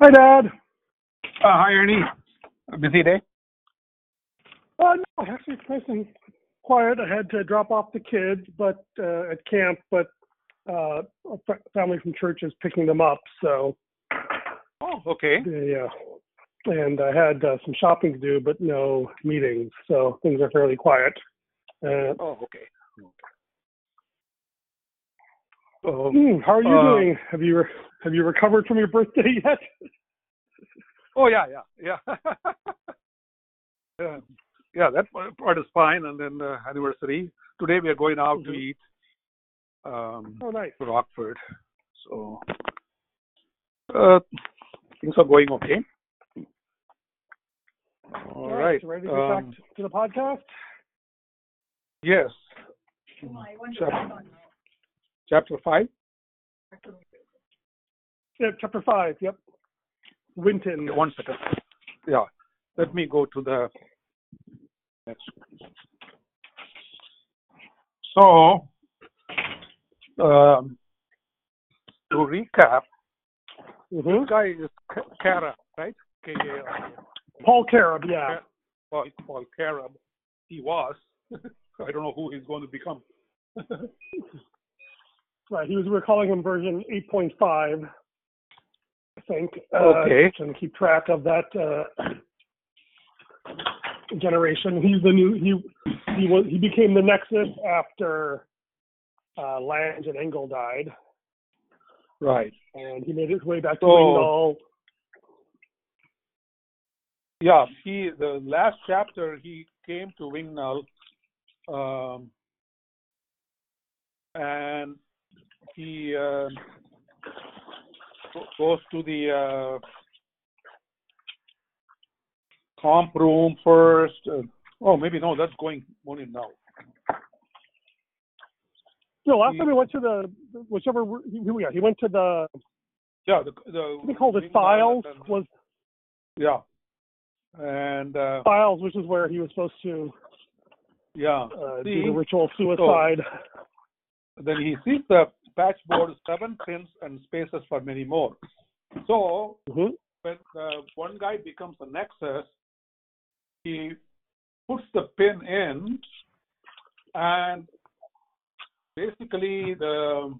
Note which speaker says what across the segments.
Speaker 1: Hi, Dad.
Speaker 2: Uh, hi, Ernie. A busy day?
Speaker 1: Uh, no, actually, it's nice and quiet. I had to drop off the kids, but uh, at camp, but uh, a family from church is picking them up. So,
Speaker 2: Oh, okay.
Speaker 1: yeah, and I had uh, some shopping to do, but no meetings. So things are fairly quiet. Uh,
Speaker 2: Oh, okay. Oh,
Speaker 1: hmm, how are you
Speaker 2: Uh,
Speaker 1: doing? Have you re- have you recovered from your birthday yet?
Speaker 2: oh yeah, yeah, yeah. yeah. Yeah, that part part is fine. And then uh, anniversary. Today we are going out to
Speaker 1: Mhm.
Speaker 2: eat um,
Speaker 1: Oh, nice.
Speaker 2: to Rockford. So uh, things are going okay. All right.
Speaker 1: So ready to get back
Speaker 2: Um,
Speaker 1: t- to the podcast?
Speaker 2: yes. Chapter, chapter five.
Speaker 1: Yeah, chapter five. Yep. Winton.
Speaker 2: Okay, one second. Yeah. Let me go to the next. So, um, to recap,
Speaker 1: hmm
Speaker 2: this guy is Karab, right? K A R A.
Speaker 1: Paul Carab. Yeah.
Speaker 2: Paul, Paul Karab. He was. I don't know who he's going to become.
Speaker 1: Right. He was. We're calling him version 8.5. I think.
Speaker 2: Okay.
Speaker 1: Uh, trying to keep track of that uh, generation. He's the new. He he was. He became the Nexus after uh, Lange and Engel died,
Speaker 2: right.
Speaker 1: and he made his way back to
Speaker 2: So-
Speaker 1: Ringdal.
Speaker 2: Yeah, he the last chapter he came to Wing Null, um, and he uh, goes to the uh, comp room first. Uh, oh, maybe no, that's going on in now.
Speaker 1: No, last
Speaker 2: He-
Speaker 1: time he went to the whichever. He, yeah, he went to the.
Speaker 2: Yeah, the the
Speaker 1: They called it files.
Speaker 2: and
Speaker 1: Was
Speaker 2: yeah, and uh,
Speaker 1: files, which is where he was supposed to
Speaker 2: yeah.
Speaker 1: uh,
Speaker 2: See,
Speaker 1: do the ritual suicide.
Speaker 2: Then he sees the patchboard, seven pins and spaces for many more. So
Speaker 1: hmm
Speaker 2: when the one guy becomes a nexus, he puts the pin in, and basically the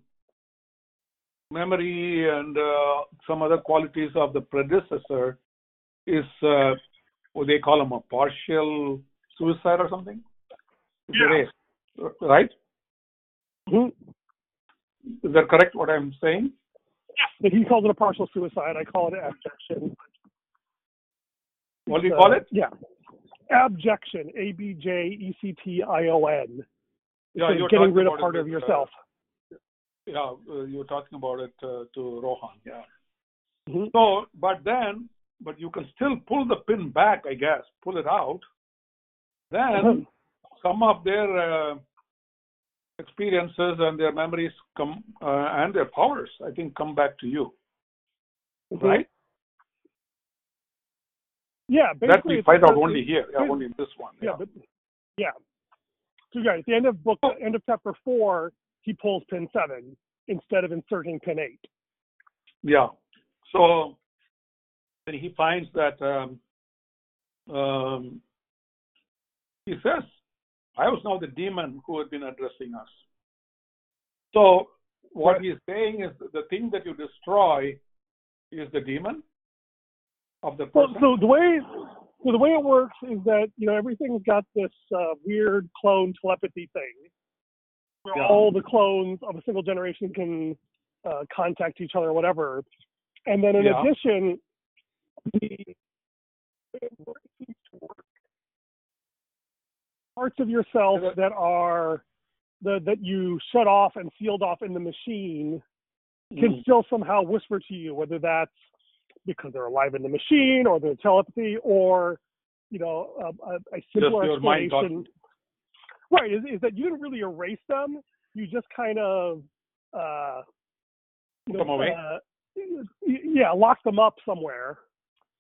Speaker 2: memory and uh, some other qualities of the predecessor is uh, what they call them a partial suicide or something. It's
Speaker 1: Yeah.
Speaker 2: erased, right?
Speaker 1: hmm
Speaker 2: Is that correct? What I'm saying?
Speaker 1: But he calls it a partial suicide. I call it abjection.
Speaker 2: What do you call it?
Speaker 1: Yeah. Abjection. A B J E C T I O N.
Speaker 2: Yeah,
Speaker 1: So
Speaker 2: you were
Speaker 1: getting rid of part of
Speaker 2: uh,
Speaker 1: yourself.
Speaker 2: yeah, uh, you were talking about it uh, to Rohan. Yeah.
Speaker 1: Mhm.
Speaker 2: So, but then, but you can still pull the pin back, I guess, pull it out. Then
Speaker 1: Mhm.
Speaker 2: some of their uh, experiences and their memories come uh, and their powers, I think, come back to you,
Speaker 1: Mhm.
Speaker 2: right?
Speaker 1: Yeah,
Speaker 2: That we find out only here, yeah, only in this one.
Speaker 1: Yeah,
Speaker 2: Yeah.
Speaker 1: but yeah. So yeah, at the end of book, end of chapter four, he pulls pin seven instead of inserting pin eight.
Speaker 2: Yeah. So and he finds that um, um, he says, I was now the demon who had been addressing us. So what he's saying is the thing that you destroy is the demon of the person.
Speaker 1: so the way so the way it works is that you know everything's got this uh, weird clone telepathy thing, where
Speaker 2: Yeah.
Speaker 1: all the clones of a single generation can uh, contact each other, or whatever. And then in
Speaker 2: Yeah.
Speaker 1: addition, the parts of yourself that are the, that you shut off and sealed off in the machine can
Speaker 2: Mm.
Speaker 1: still somehow whisper to you, whether that's because they're alive in the machine or they're telepathy or, you know, a, a, simpler explanation. Right, is, is that you didn't really erase them. You just kind of, uh, you
Speaker 2: away?
Speaker 1: uh, yeah, lock them up somewhere.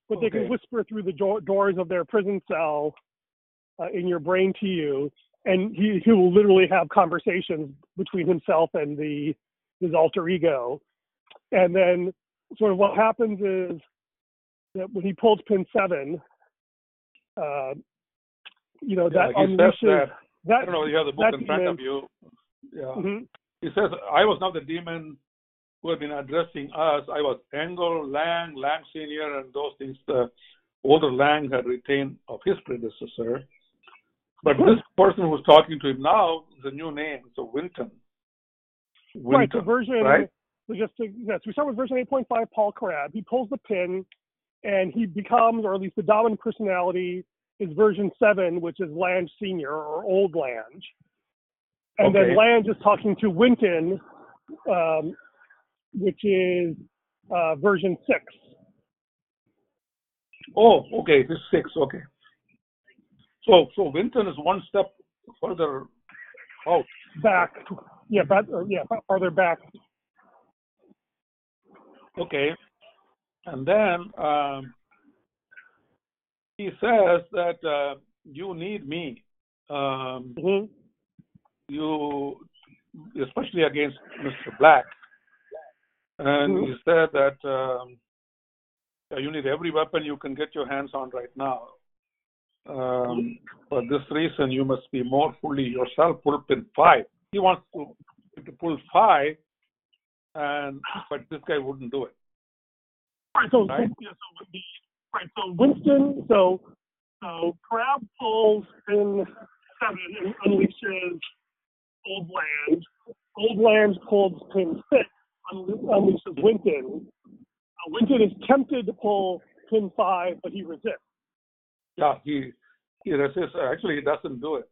Speaker 1: But they can whisper through the do- doors of their prison cell uh, in your brain to you, and he, he will literally have conversations between himself and the his alter ego. And then sort of what happens is that when he pulls pin seven, uh, you know,
Speaker 2: Yeah,
Speaker 1: that unleashes
Speaker 2: that. I don't know. You have the book in front of you. Yeah.
Speaker 1: Mhm.
Speaker 2: He says, I was not the demon who had been addressing us. I was Engel, Lange, Lange Senior, and those things the older Lange had retained of his predecessor. But this person who's talking to him now is a new name. So Winton.
Speaker 1: Right, so version,
Speaker 2: right?
Speaker 1: just to, yes, we start with version 8.5, Paul Crab. He pulls the pin and he becomes, or at least the dominant personality is version 7, which is Lange Senior or Old Lange. And
Speaker 2: Okay.
Speaker 1: then Lange is talking to Winton, um, which is uh, version 6.
Speaker 2: Oh, okay. This is six. Okay. So, so Winton is one step further out.
Speaker 1: Back, yeah, back, or, yeah, farther back.
Speaker 2: Okay. And then um, he says that uh, you need me. Um,
Speaker 1: Mhm.
Speaker 2: you, especially against Mr. Black. And
Speaker 1: Mhm.
Speaker 2: he said that um, you need every weapon you can get your hands on right now. Um, for this reason, you must be more fully yourself. Pull pin five. He wants to, to pull five, and but this guy wouldn't do it.
Speaker 1: Right, so,
Speaker 2: Right.
Speaker 1: so, yeah, so the, right, so Winston, so so Crab pulls in seven and unleashes Old Lange. Old Lange pulls pin six, unle- unleashes Winton. Uh, Winton is tempted to pull pin five, but he resists.
Speaker 2: Yeah, he he resists. Actually, he doesn't do it.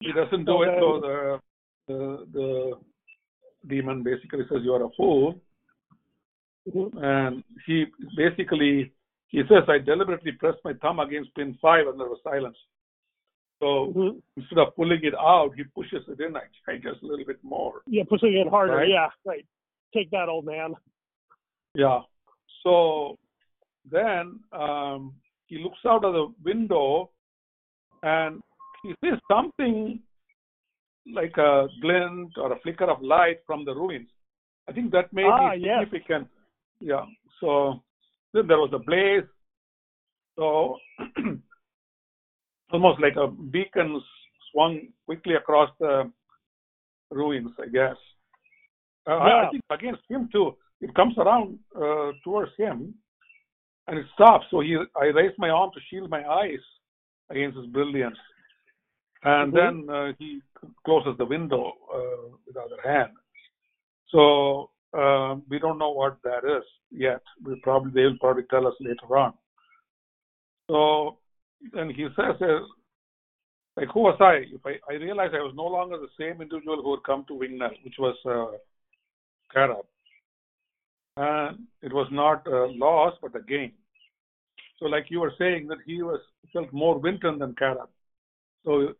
Speaker 2: He doesn't do
Speaker 1: So
Speaker 2: it. So the the the demon basically says you are a fool,
Speaker 1: Mhm.
Speaker 2: and he basically he says I deliberately pressed my thumb against pin five and there was silence. So
Speaker 1: Mhm.
Speaker 2: instead of pulling it out, he pushes it in. I I guess a little bit more.
Speaker 1: Yeah, pushing it harder.
Speaker 2: Right.
Speaker 1: Yeah, right. Take that, old man.
Speaker 2: Yeah. So then um, he looks out of the window and he sees something like a glint or a flicker of light from the ruins. I think that may
Speaker 1: Ah,
Speaker 2: be
Speaker 1: yes.
Speaker 2: significant. Yeah. So then there was a blaze. So almost like a beacon swung quickly across the ruins, I guess. Uh, I- I think against him too. It comes around uh, towards him, and it stops. So he, I raise my arm to shield my eyes against his brilliance, and
Speaker 1: Mhm.
Speaker 2: then uh, he closes the window uh, with the other hand. So uh, we don't know what that is yet. We probably they'll probably tell us later on. So and he says, uh, like, who was I? If I, I realized I was no longer the same individual who had come to Wing Null, which was uh, Karab. And it was not a loss, but a gain. So, like you were saying, that he was felt more Winton than Karab. So,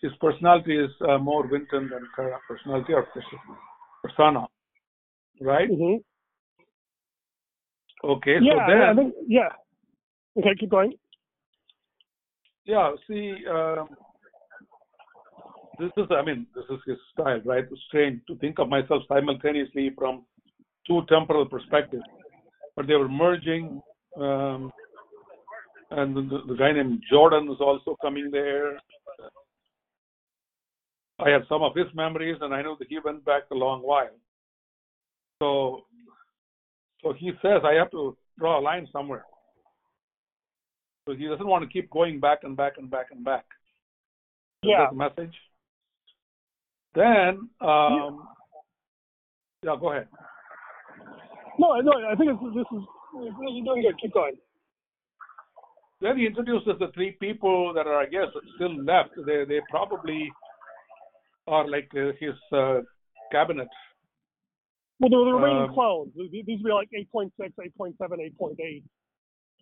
Speaker 2: his personality is uh, more Winton than Karab personality or persona, right?
Speaker 1: hmm
Speaker 2: Okay,
Speaker 1: Yeah,
Speaker 2: so then
Speaker 1: I think, yeah. Okay, keep going.
Speaker 2: Yeah, see, um, this is, I mean, this is his style, right? It's strange to think of myself simultaneously from two temporal perspectives, but they were merging. Um, and the, the guy named Jordan was also coming there. I have some of his memories, and I know that he went back a long while. So, so he says I have to draw a line somewhere. So he doesn't want to keep going back and back and back and back. Is
Speaker 1: Yeah.
Speaker 2: that the message? Then, um, yeah, go ahead.
Speaker 1: No, no, I think it's, this is, you're doing good. Keep going.
Speaker 2: Then he introduces the three people that are, I guess, still left. They they probably are like uh, his uh, cabinet.
Speaker 1: Well, the, the remaining
Speaker 2: Um,
Speaker 1: clones, these would be like 8.6, 8.7, 8.8.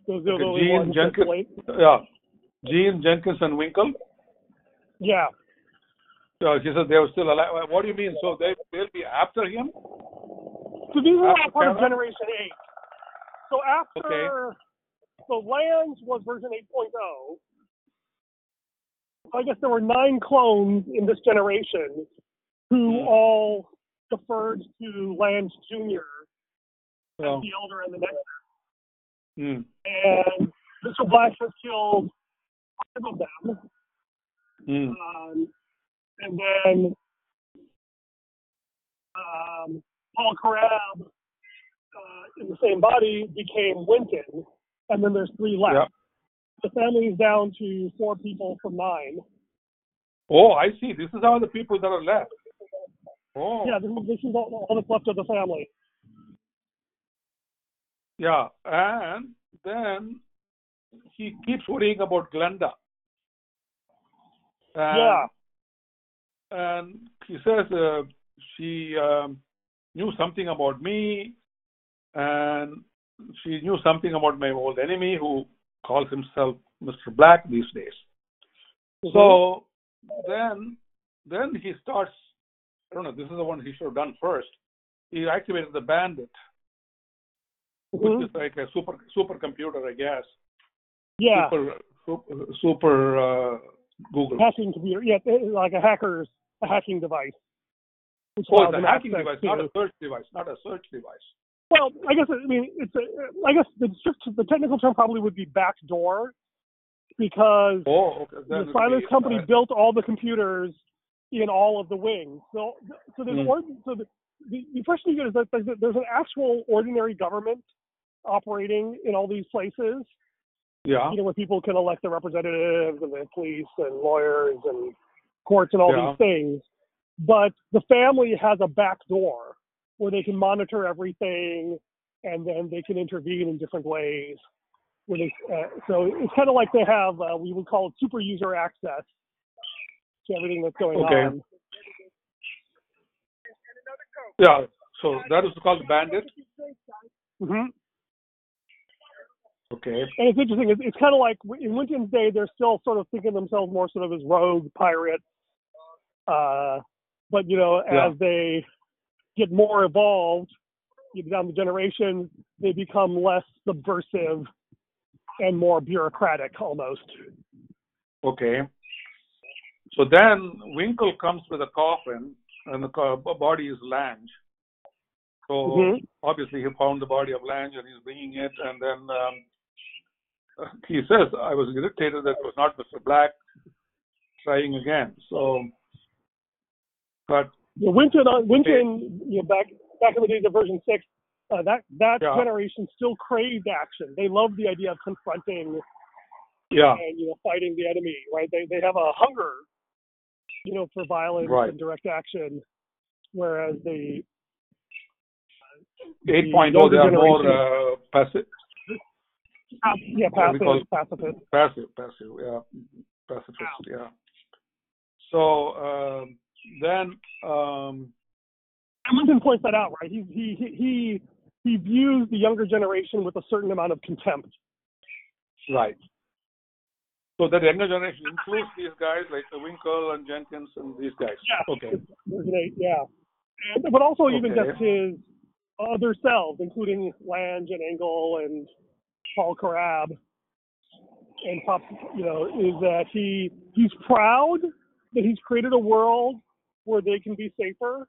Speaker 1: Those
Speaker 2: Okay, Gene, Jenkins- Yeah, Gene, Jenkins, and Winkel.
Speaker 1: Yeah.
Speaker 2: So he says they were still alive. What do you mean? So they they'll be after him?
Speaker 1: So these are all part of Generation 8. So after, so Lands was version 8.0. I guess there were nine clones in this generation. who
Speaker 2: Hmm.
Speaker 1: all deferred to Lands Jr.
Speaker 2: Oh.
Speaker 1: as the elder and the next.
Speaker 2: Mm.
Speaker 1: And Mr. Black has killed five of them.
Speaker 2: Mm.
Speaker 1: Um, and then um, Paul Crab uh, in the same body became Winton, and then there's three left.
Speaker 2: Yeah.
Speaker 1: The family's down to four people from nine.
Speaker 2: Oh, I see. This is how the people that are left. Oh.
Speaker 1: Yeah, this is, this is all, all that's left of the family.
Speaker 2: Yeah, and then he keeps worrying about Glenda. And,
Speaker 1: Yeah.
Speaker 2: And he says uh, she um, knew something about me, and she knew something about my old enemy who calls himself Mr. Black these days. So then, then he starts. I don't know. This is the one he should have done first. He activated the bandit
Speaker 1: Mhm.
Speaker 2: which is like a super supercomputer, I guess.
Speaker 1: Yeah,
Speaker 2: Super super, super uh, Google.
Speaker 1: hacking computer. Yeah, like a hacker's a hacking device.
Speaker 2: Oh, it's a hacking device, not a search device, not a search device.
Speaker 1: Well, I guess I mean it's a. I guess the the technical term probably would be backdoor, because
Speaker 2: Oh, okay.
Speaker 1: The Silas company built all the computers in all of the wings. So, so there's
Speaker 2: hmm.
Speaker 1: or, so the, the the impression you get is that there's, there's an actual ordinary government operating in all these places.
Speaker 2: yeah,
Speaker 1: You know, where people can elect their representatives and the police and lawyers and courts and all
Speaker 2: Yeah.
Speaker 1: these things. But the family has a back door where they can monitor everything and then they can intervene in different ways. They, uh, so it's kind of like they have, uh, we would call it super user access to everything that's going
Speaker 2: Okay.
Speaker 1: on.
Speaker 2: yeah. So that is called bandit.
Speaker 1: Mm-hmm.
Speaker 2: Okay.
Speaker 1: And it's interesting. It's, it's kind of like in Winton's day, they're still sort of thinking themselves more sort of as rogue pirates. Uh, but you know,
Speaker 2: Yeah.
Speaker 1: as they get more evolved, you know, down the generations, they become less subversive and more bureaucratic almost.
Speaker 2: Okay. So then Winkel comes with a coffin, and the body is Lange. So
Speaker 1: Mhm.
Speaker 2: obviously he found the body of Lange and he's bringing it, and then um, he says, "I was irritated that it was not Mr. Black." Trying again. So, but
Speaker 1: know, Winton, uh, Winton, you know, back back in the days of version six, uh, that that
Speaker 2: Yeah.
Speaker 1: generation still craved action. They loved the idea of confronting
Speaker 2: yeah,
Speaker 1: and you know fighting the enemy right they they have a hunger you know for violence
Speaker 2: Right.
Speaker 1: and direct action whereas the
Speaker 2: 8.0
Speaker 1: younger
Speaker 2: they are more uh, passive,
Speaker 1: yeah
Speaker 2: What we
Speaker 1: passive pacifist
Speaker 2: passive, passive, yeah, pacifist, yeah. So um, then, um,
Speaker 1: and Lincoln points that out right he he he he he views the younger generation with a certain amount of contempt
Speaker 2: right. So that younger generation includes these guys like the Winkel and Jenkins and these guys.
Speaker 1: Yeah.
Speaker 2: Okay.
Speaker 1: Version yeah and, but also even just his other selves including Lange and Engel and Paul Carab and Pop, you know, is that he he's proud that he's created a world where they can be safer,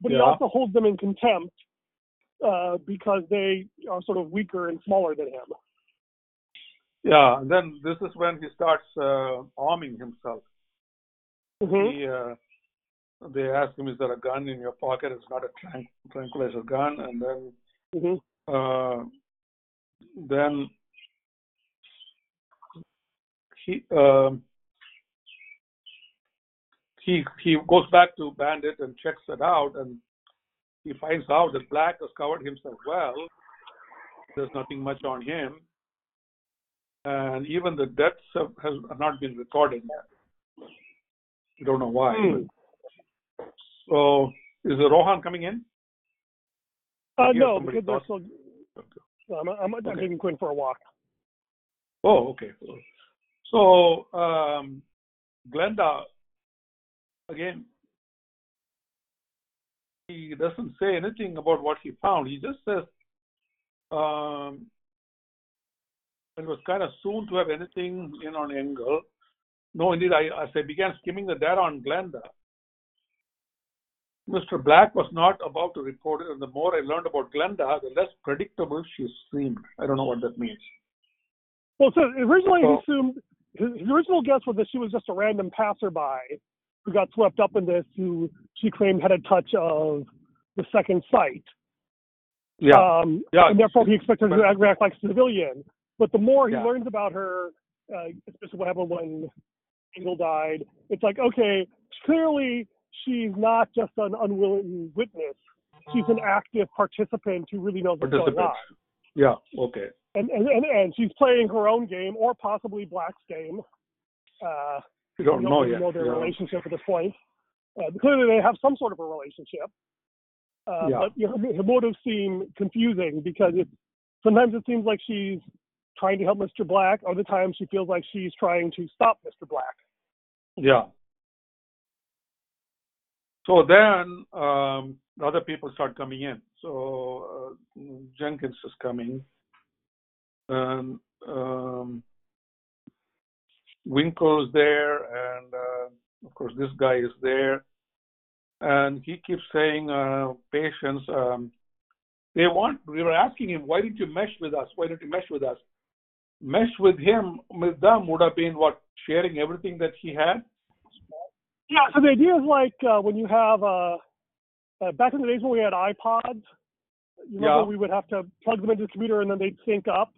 Speaker 1: but he also holds them in contempt uh, because they are sort of weaker and smaller than him.
Speaker 2: Yeah. And then this is when he starts uh, arming himself.
Speaker 1: hmm
Speaker 2: He, uh, they ask him, "Is there a gun in your pocket?" It's not a tranq- tranquilizer gun, and then
Speaker 1: hmm
Speaker 2: uh, then he um, he he goes back to Bandit and checks it out, and he finds out that Black has covered himself well. There's nothing much on him, and even the deaths have, has not been recorded yet. I don't know why.
Speaker 1: Hmm.
Speaker 2: So is the Rohan coming in?
Speaker 1: Uh, no, because they're still. I'm, I'm, I'm
Speaker 2: Okay.
Speaker 1: taking Quinn for a walk.
Speaker 2: Oh, okay. So, um, Glenda, again, he doesn't say anything about what he found. He just says, um, it was kind of soon to have anything in on Engel. No, indeed, I, as I began skimming the data on Glenda, Mr. Black was not about to report it, and the more I learned about Glenda, the less predictable she seemed. I don't know what that means.
Speaker 1: Well, so originally
Speaker 2: So-
Speaker 1: he assumed his, his original guess was that she was just a random passerby who got swept up in this, who she claimed had a touch of the second sight.
Speaker 2: Yeah,
Speaker 1: Um,
Speaker 2: Yeah.
Speaker 1: and therefore he expected her to act, like a civilian. But the more he
Speaker 2: Yeah.
Speaker 1: learns about her, uh, especially what happened when Engel died, it's like, okay, clearly she's not just an unwilling witness. She's an active participant who really knows what's going on.
Speaker 2: Yeah, okay.
Speaker 1: And, and, and, and she's playing her own game or possibly Black's game. Uh,
Speaker 2: We don't
Speaker 1: we
Speaker 2: know yet.
Speaker 1: know their
Speaker 2: yeah.
Speaker 1: relationship at this point. Uh, clearly, they have some sort of a relationship. Uh,
Speaker 2: Yeah.
Speaker 1: But you know, her motives seem confusing because it sometimes it seems like she's trying to help Mr. Black. Other times she feels like she's trying to stop Mr. Black.
Speaker 2: Yeah. So then um, the other people start coming in. So uh, Jenkins is coming, and um, Winkel's there, and uh, of course this guy is there, and he keeps saying, uh, "Patience." Um, they want. We were asking him, "Why didn't you mesh with us? Why didn't you mesh with us?" Mesh with him, with them would have been what sharing everything that he had.
Speaker 1: Yeah. So the idea is like uh, when you have uh, uh, back in the days when we had iPods. You remember
Speaker 2: Yeah.
Speaker 1: we would have to plug them into the computer and then they'd sync up.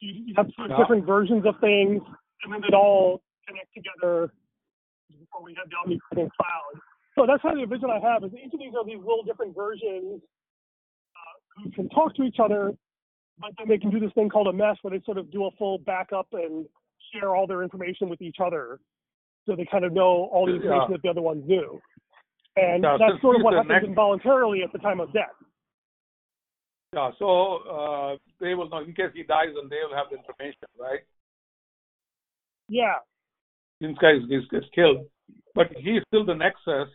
Speaker 1: You, you have
Speaker 2: Yeah.
Speaker 1: different versions of things, and then they'd all connect together before we had the omnipresent cloud. So that's kind of the vision I have. Is each of these are these little different versions uh, who can talk to each other, but then they can do this thing called a mesh where they sort of do a full backup and share all their information with each other, so they kind of know all the information
Speaker 2: Yeah.
Speaker 1: that the other ones do. And
Speaker 2: Yeah,
Speaker 1: that's sort of what happens
Speaker 2: next-
Speaker 1: involuntarily at the time of death.
Speaker 2: Yeah, so uh, they will know in case he dies, and they will have the information, right?
Speaker 1: Yeah.
Speaker 2: This guy is, killed, but he's still the nexus,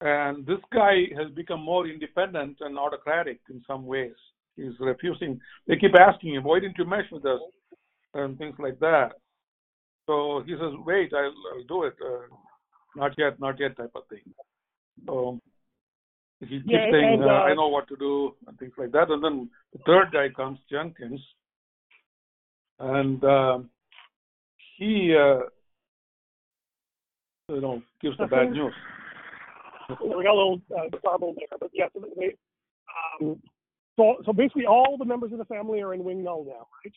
Speaker 2: and this guy has become more independent and autocratic in some ways. He's refusing. They keep asking him, "Why didn't you mesh with us?" and things like that. So he says, "Wait, I'll, I'll do it. Uh, not yet, not yet," type of thing. So he keeps
Speaker 1: Yeah,
Speaker 2: saying,
Speaker 1: and,
Speaker 2: uh,
Speaker 1: uh,
Speaker 2: "I know what to do," and things like that. And then the third guy comes, Jenkins, and um he, uh, you know, gives the bad news.
Speaker 1: we got a little uh, there, but yes, they, um, so so basically all the members of the family are in Wing Null now, right?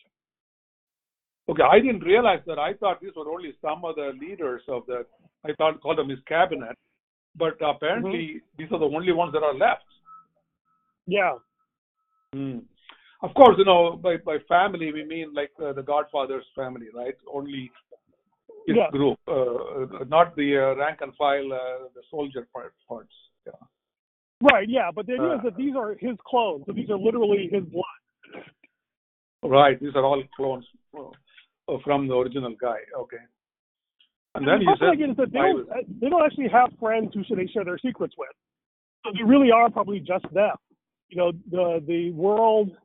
Speaker 2: Okay, I didn't realize that. I thought these were only some of the leaders of the. I thought called them his cabinet, but apparently these are the only ones that are left.
Speaker 1: Yeah,
Speaker 2: Hmm. Of course, you know, by by family we mean like uh, the Godfather's family, right? Only his
Speaker 1: Yeah.
Speaker 2: group, uh, not the uh, rank and file, uh, the soldier part, parts. Yeah.
Speaker 1: right. Yeah, but the idea is
Speaker 2: Uh.
Speaker 1: that these are his clones, so these are literally his blood.
Speaker 2: Right. These are all clones uh, from the original guy. Okay. And then
Speaker 1: the
Speaker 2: said,
Speaker 1: is that they don't, uh, they don't actually have friends who should they share their secrets with. So they really are probably just them. You know, the the world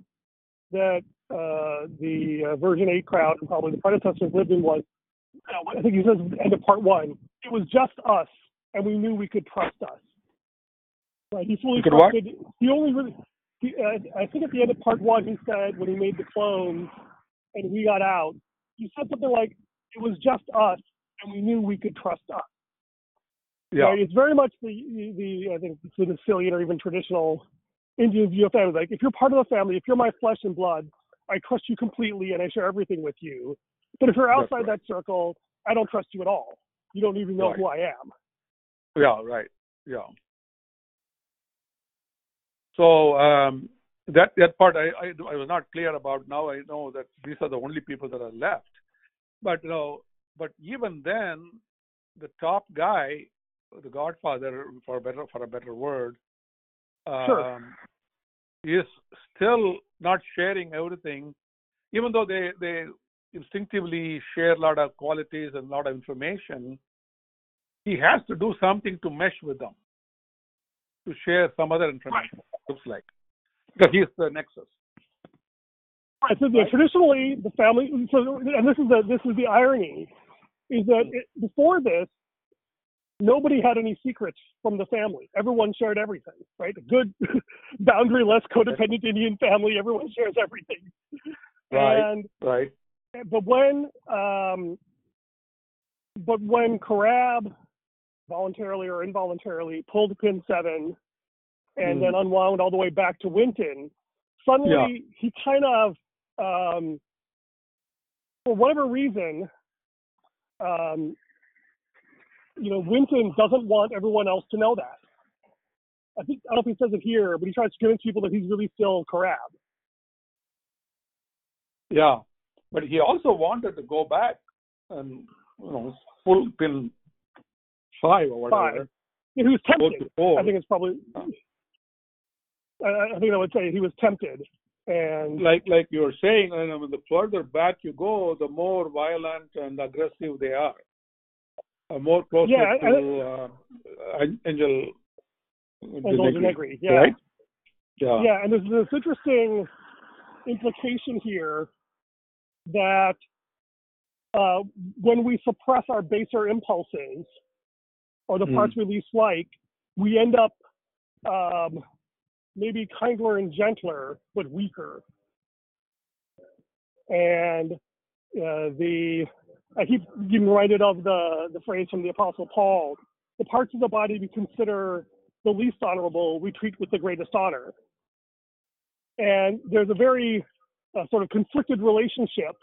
Speaker 1: that uh, the uh, Version 8 crowd and probably the predecessors lived in was, uh, I think he says at the end of part one, it was just us, and we knew we could trust us. Right? He fully
Speaker 2: We could what?
Speaker 1: trusted. He only really. He, uh, I think at the end of part one, he said when he made the clones and we got out, he said something like, "It was just us, and we knew we could trust us."
Speaker 2: yeah,
Speaker 1: Right? It's very much the the I think the Sicilian or even traditional Indian view of family. Like if you're part of the family, if you're my flesh and blood, I trust you completely and I share everything with you. But if you're outside
Speaker 2: right.
Speaker 1: that circle, I don't trust you at all. You don't even know
Speaker 2: Right.
Speaker 1: who I am.
Speaker 2: yeah, right, yeah. So um, that that part I, I I was not clear about. Now I know that these are the only people that are left. But you know, but even then, the top guy, the Godfather, for a better for a better word, um,
Speaker 1: Sure.
Speaker 2: is still not sharing everything, even though they they instinctively share a lot of qualities and a lot of information. He has to do something to mesh with them, to share some other information. Looks like because he's the nexus.
Speaker 1: Right. So yeah, traditionally, the family. So, and this is the this is the irony, is that it, before this, nobody had any secrets from the family. Everyone shared everything, right? A good, boundaryless, codependent Indian family. Everyone shares everything.
Speaker 2: Right.
Speaker 1: And
Speaker 2: Right.
Speaker 1: but when um, but when Karab voluntarily or involuntarily pulled pin seven and
Speaker 2: Mm.
Speaker 1: then unwound all the way back to Winton, suddenly he kind of um, for whatever reason, um, you know, Winton doesn't want everyone else to know that. I think I don't know if he says it here, but he tries to convince people that he's really still Karab.
Speaker 2: Yeah. But he also wanted to go back and you know full pin five or whatever.
Speaker 1: Five. He was tempted. I think it's probably. I, I think I would say he was tempted, and
Speaker 2: like like you're saying, you know, the further back you go, the more violent and aggressive they are. More closer
Speaker 1: Yeah, I-
Speaker 2: to uh, Angel.
Speaker 1: Angel
Speaker 2: Denegri,
Speaker 1: yeah.
Speaker 2: Right? Yeah.
Speaker 1: yeah, and there's this interesting implication here that uh, when we suppress our baser impulses or the
Speaker 2: Hmm.
Speaker 1: parts we least like, we end up um, maybe kinder and gentler, but weaker. And uh, the I keep getting reminded of the the phrase from the Apostle Paul: "The parts of the body we consider the least honorable, we treat with the greatest honor." And there's a very uh, sort of conflicted relationship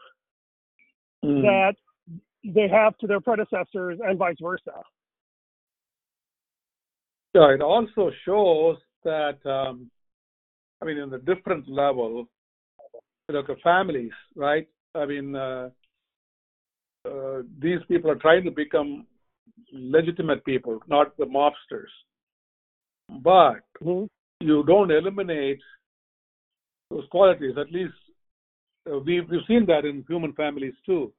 Speaker 2: Mm.
Speaker 1: that they have to their predecessors and vice versa.
Speaker 2: Yeah, it also shows that, um, I mean, in the different level, you know, the families, right? I mean, uh, uh, these people are trying to become legitimate people, not the mobsters. But
Speaker 1: Mhm.
Speaker 2: you don't eliminate those qualities. At least uh, we've, we've seen that in human families too.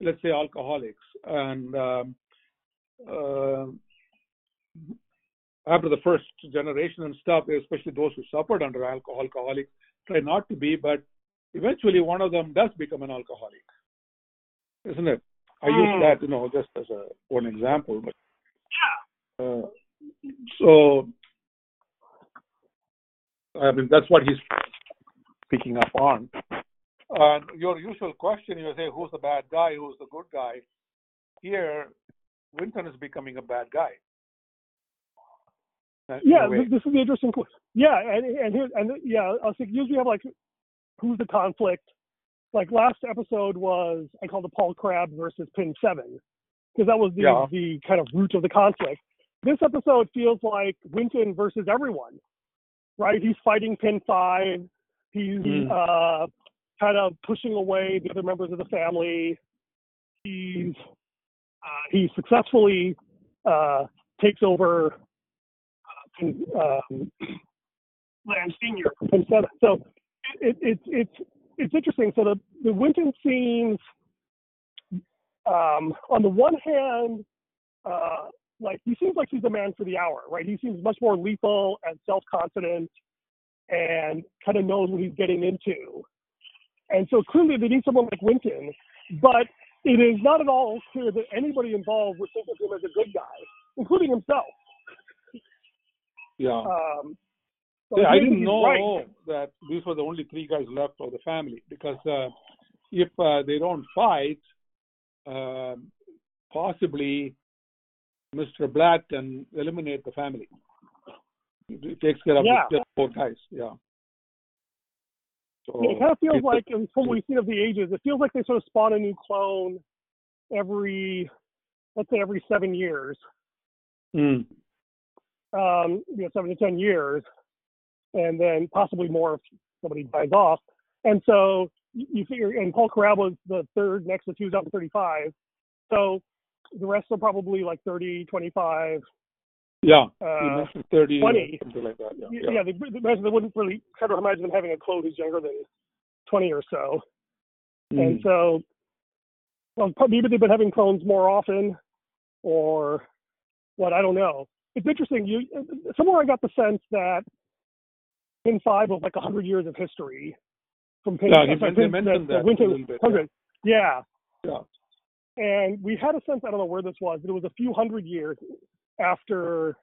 Speaker 2: Let's say alcoholics. And um, uh, after the first generation and stuff, especially those who suffered under alcohol, alcoholics, try not to be, but eventually one of them does become an alcoholic, isn't it? I use
Speaker 1: Mm.
Speaker 2: that, you know, just as a one example, but uh, so I mean that's what he's picking up on. And your usual question, you say, who's the bad guy, who's the good guy? Here, Winton is becoming a bad guy. Uh,
Speaker 1: Yeah,
Speaker 2: a
Speaker 1: this is the interesting question. Yeah, and and here and yeah, I was thinking usually we have like who's the conflict. Like last episode was I called it Paul Crab versus Pin Seven because that was the
Speaker 2: Yeah.
Speaker 1: the kind of root of the conflict. This episode feels like Winton versus everyone, right? He's fighting Pin Five. He's
Speaker 2: Mm.
Speaker 1: uh, kind of pushing away the other members of the family. He's uh, he successfully uh, takes over uh, um, Lange Senior from Pin Seven. So it, it, it's it's interesting. So the the Winton seems, um, on the one hand, uh, like he seems like he's a man for the hour, right? He seems much more lethal and self confident, and kind of knows what he's getting into. And so clearly they need someone like Winton, but it is not at all clear that anybody involved would think of him as a good guy, including himself.
Speaker 2: yeah.
Speaker 1: Um, so
Speaker 2: Yeah, I didn't know
Speaker 1: right.
Speaker 2: that these were the only three guys left of the family because uh, if uh, they don't fight, um possibly Mr. Black can eliminate the family. He takes care of
Speaker 1: Yeah.
Speaker 2: the four guys. Yeah. So
Speaker 1: Yeah, it kind of feels
Speaker 2: a-
Speaker 1: like, and from what we've seen of the ages, it feels like they sort of spawn a new clone every, let's say, every seven years,
Speaker 2: Mm.
Speaker 1: um, you know, seven to ten years, and then possibly more if somebody dies off. And so you figure, and Paul Corral was the third next to 2035. So the rest are probably like 30, 25.
Speaker 2: Yeah.
Speaker 1: Uh,
Speaker 2: 30 or
Speaker 1: 20.
Speaker 2: something like that. Yeah.
Speaker 1: yeah,
Speaker 2: yeah.
Speaker 1: they, they, they wouldn't really kind of imagine them having a clone who's younger than 20 or so. And
Speaker 2: Mm.
Speaker 1: so, well, maybe they've been having clones more often, or what? I don't know. It's interesting. You somewhere I got the sense that Pin Five was like hundred years of history from Pin.
Speaker 2: Yeah, men- they mentioned that a little bit,
Speaker 1: 100. Yeah.
Speaker 2: Yeah.
Speaker 1: And we had a sense. I don't know where this was, but it was a few hundred years. after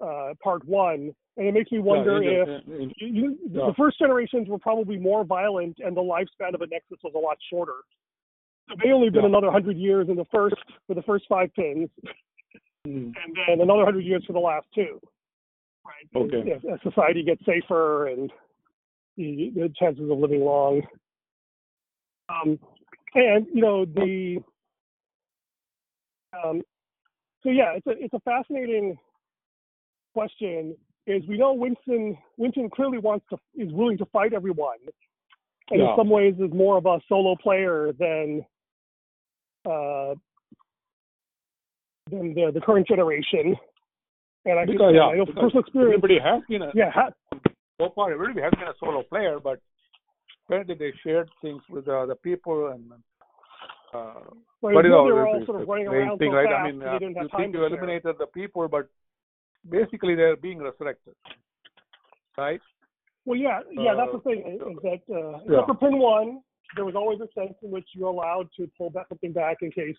Speaker 1: uh, part one, and it makes me wonder
Speaker 2: Yeah,
Speaker 1: if
Speaker 2: in-
Speaker 1: you, you,
Speaker 2: Yeah.
Speaker 1: the first generations were probably more violent, and the lifespan of a Nexus was a lot shorter. So they only been
Speaker 2: Yeah.
Speaker 1: another hundred years in the first for the first five pins,
Speaker 2: Mm.
Speaker 1: and then another hundred years for the last two. Right.
Speaker 2: Okay.
Speaker 1: As, as society gets safer and the, the chances of living long. Um, and you know the. Um, so yeah, it's a it's a fascinating question. Is we know Winston Winston clearly wants to is willing to fight everyone, and
Speaker 2: Yeah.
Speaker 1: in some ways is more of a solo player than uh, than the, the current generation. And I think
Speaker 2: Because, yeah,
Speaker 1: I know personal experience.
Speaker 2: Everybody has been a
Speaker 1: Yeah, ha-
Speaker 2: so far. Everybody has been a solo player, but apparently they shared things with the other people and. Uh,
Speaker 1: right,
Speaker 2: but you know,
Speaker 1: they were all sort of running around
Speaker 2: thing,
Speaker 1: so
Speaker 2: right? I mean, uh, you think you eliminated the people, but basically they're being resurrected, right?
Speaker 1: Well, yeah, yeah, that's the
Speaker 2: Uh,
Speaker 1: thing is is that uh,
Speaker 2: yeah.
Speaker 1: for pin one, there was always a sense in which you're allowed to pull back something back in case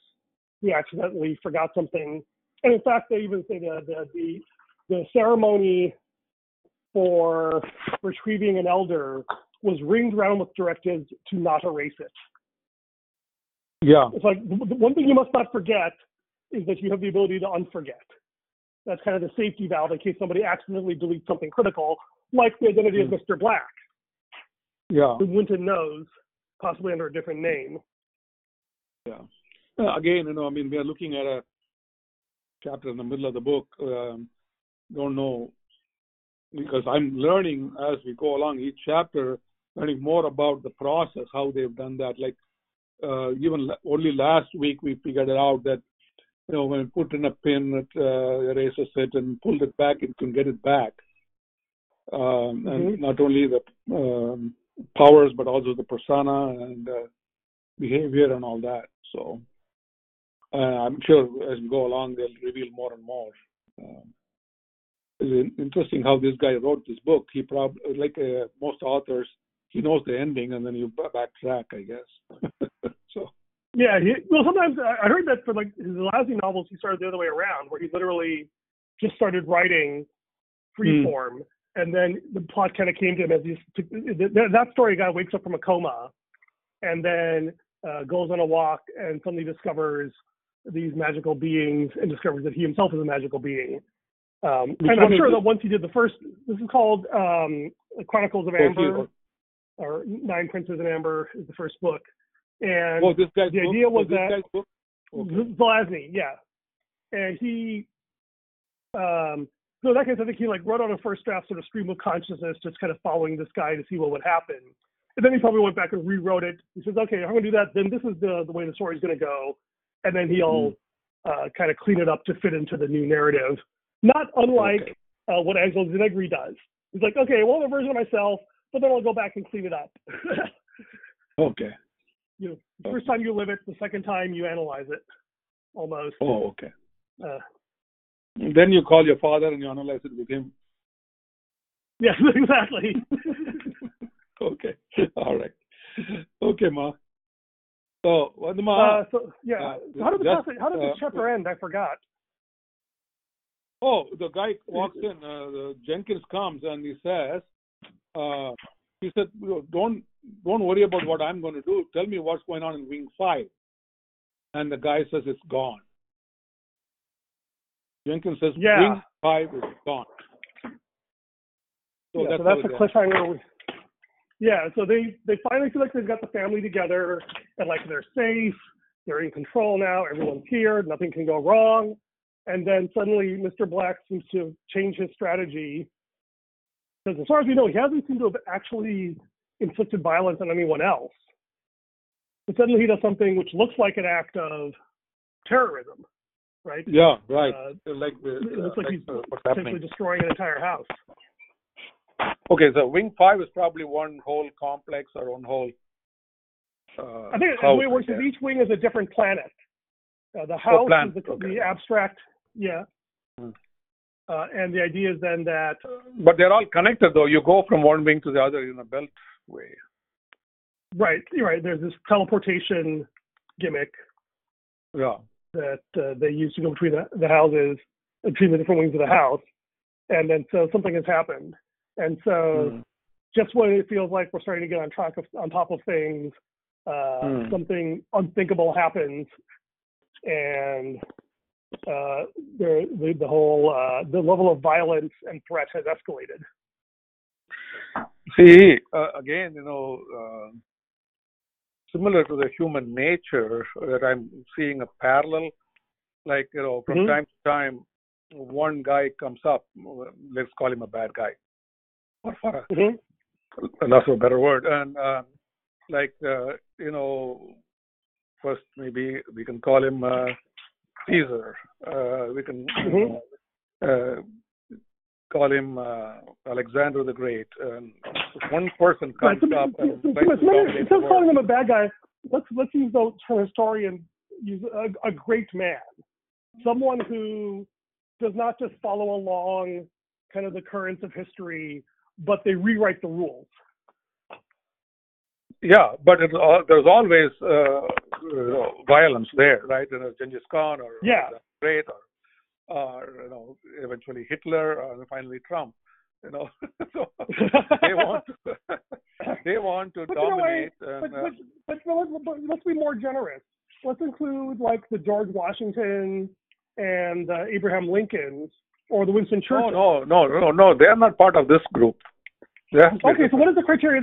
Speaker 1: you accidentally forgot something. And in fact, they even say the the the, the ceremony for retrieving an elder was ringed around with directives to not erase it.
Speaker 2: Yeah.
Speaker 1: It's like the one thing you must not forget is that you have the ability to unforget. That's kind of the safety valve in case somebody accidentally deletes something critical, like the identity
Speaker 2: Hmm.
Speaker 1: of Mr. Black,
Speaker 2: Yeah.
Speaker 1: who Winton knows, possibly under a different name.
Speaker 2: Yeah. Uh, again, you know, I mean, we are looking at a chapter in the middle of the book. Um, don't know because I'm learning as we go along each chapter, learning more about the process, how they've done that. Like uh, even only last week we figured it out that you know when you put in a pin, it uh, erases it and pulled it back, it can get it back. Um, and
Speaker 1: Mhm.
Speaker 2: not only the um, powers, but also the persona and uh, behavior and all that. So I'm sure as we go along, they'll reveal more and more. Um, it's interesting how this guy wrote this book. He probably, like uh, most authors, he knows the ending and then you ba- backtrack, I guess. so
Speaker 1: Yeah, he, well, sometimes I heard that for like his Lazi novels, he started the other way around, where he literally just started writing free
Speaker 2: Hmm.
Speaker 1: form, and then the plot kind of came to him as he's that, that story. Guy wakes up from a coma, and then uh, goes on a walk, and suddenly discovers these magical beings, and discovers that he himself is a magical being. Um, and I'm sure that once he did the first, this is called um, Chronicles of Amber, or Nine Princes in Amber is the first book. And
Speaker 2: oh, this guy's
Speaker 1: the idea
Speaker 2: Oh,
Speaker 1: was
Speaker 2: this
Speaker 1: that-
Speaker 2: guy's book? Okay.
Speaker 1: Zelazny, yeah. And he, um, so that case, I think he like wrote on a first draft sort of stream of consciousness, just kind of following this guy to see what would happen. And then he probably went back and rewrote it. He says, okay, if I'm going to do that, then this is the, the way the story's going to go. And then he'll uh, kind of clean it up to fit into the new narrative. Not unlike
Speaker 2: Okay.
Speaker 1: uh, what Angelo Zinegri does. He's like, okay, well, a version of myself, but then I'll go back and clean it up.
Speaker 2: Okay.
Speaker 1: you know, the first time you live it, the second time you analyze it, almost.
Speaker 2: Oh, okay.
Speaker 1: Uh,
Speaker 2: Then you call your father and you analyze it with him.
Speaker 1: yes, exactly.
Speaker 2: Okay. All right. Okay, Ma. So, what the
Speaker 1: uh, so yeah,
Speaker 2: uh,
Speaker 1: so how did the
Speaker 2: just,
Speaker 1: passage, how did this
Speaker 2: uh,
Speaker 1: chapter end? I forgot.
Speaker 2: Oh, the guy walks in. Uh, the Jenkins comes and he says, uh, he said, "Don't don't worry about what I'm going to do. Tell me what's going on in Wing Five." And the guy says, "It's gone." Jenkins says,
Speaker 1: Yeah.
Speaker 2: "Wing Five is gone." So
Speaker 1: yeah,
Speaker 2: that's,
Speaker 1: so that's the
Speaker 2: ends.
Speaker 1: cliffhanger. We, yeah, so they they finally feel like they've got the family together and like they're safe, they're in control now, everyone's here, nothing can go wrong. And then suddenly Mr. Black seems to change his strategy. Because as far as we know, he hasn't seemed to have actually inflicted violence on anyone else. But suddenly he does something which looks like an act of terrorism, right?
Speaker 2: Yeah, right.
Speaker 1: Uh,
Speaker 2: like the,
Speaker 1: it looks like
Speaker 2: uh,
Speaker 1: he's
Speaker 2: uh, happening.
Speaker 1: destroying an entire house.
Speaker 2: Okay, so Wing Five is probably one whole complex or one whole. Uh,
Speaker 1: I think the
Speaker 2: house,
Speaker 1: way it works is each wing is a different planet. Uh, the house
Speaker 2: planet,
Speaker 1: is the,
Speaker 2: okay.
Speaker 1: the abstract, yeah.
Speaker 2: Hmm.
Speaker 1: Uh, and the idea is then that
Speaker 2: But they're all connected, though. You go from one wing to the other in a belt way.
Speaker 1: right, you're right. There's this teleportation gimmick
Speaker 2: Yeah.
Speaker 1: that uh, they use to go between the, the houses, between the different wings of the house, and then so something has happened, and so
Speaker 2: Mm.
Speaker 1: just when it feels like we're starting to get on track of on top of things, uh,
Speaker 2: Hmm.
Speaker 1: something unthinkable happens, and uh, the, the the whole uh, the level of violence and threat has escalated.
Speaker 2: See, uh, again, you know, uh, similar to the human nature, that I'm seeing a parallel. Like, you know, from
Speaker 1: Mhm.
Speaker 2: time to time, one guy comes up, let's call him a bad guy, or for a,
Speaker 1: Mhm.
Speaker 2: that's a better word. And uh, like, uh, you know, first maybe we can call him uh, Caesar. Uh, we can
Speaker 1: Mhm.
Speaker 2: uh, call him uh, Alexander the Great. And one person
Speaker 1: Right,
Speaker 2: comes
Speaker 1: so,
Speaker 2: up
Speaker 1: so,
Speaker 2: and
Speaker 1: instead of calling him a bad guy, let's let's use the term historian. Use a, a great man, someone who does not just follow along kind of the currents of history, but they rewrite the rules.
Speaker 2: Yeah, but al- there's always uh, you know, violence there, right? You know, Genghis Khan or
Speaker 1: Yeah.
Speaker 2: Great or or you know eventually Hitler or finally Trump. You know, so they want to they want to
Speaker 1: But in a way-
Speaker 2: dominate.
Speaker 1: but,
Speaker 2: and, uh,
Speaker 1: but, but, but, let's, but let's be more generous. Let's include like the George Washington and uh, Abraham Lincolns or the Winston
Speaker 2: no,
Speaker 1: Churchill.
Speaker 2: no, no, no, no. They are not part of this group. They have to be
Speaker 1: Okay, so what is the criteria?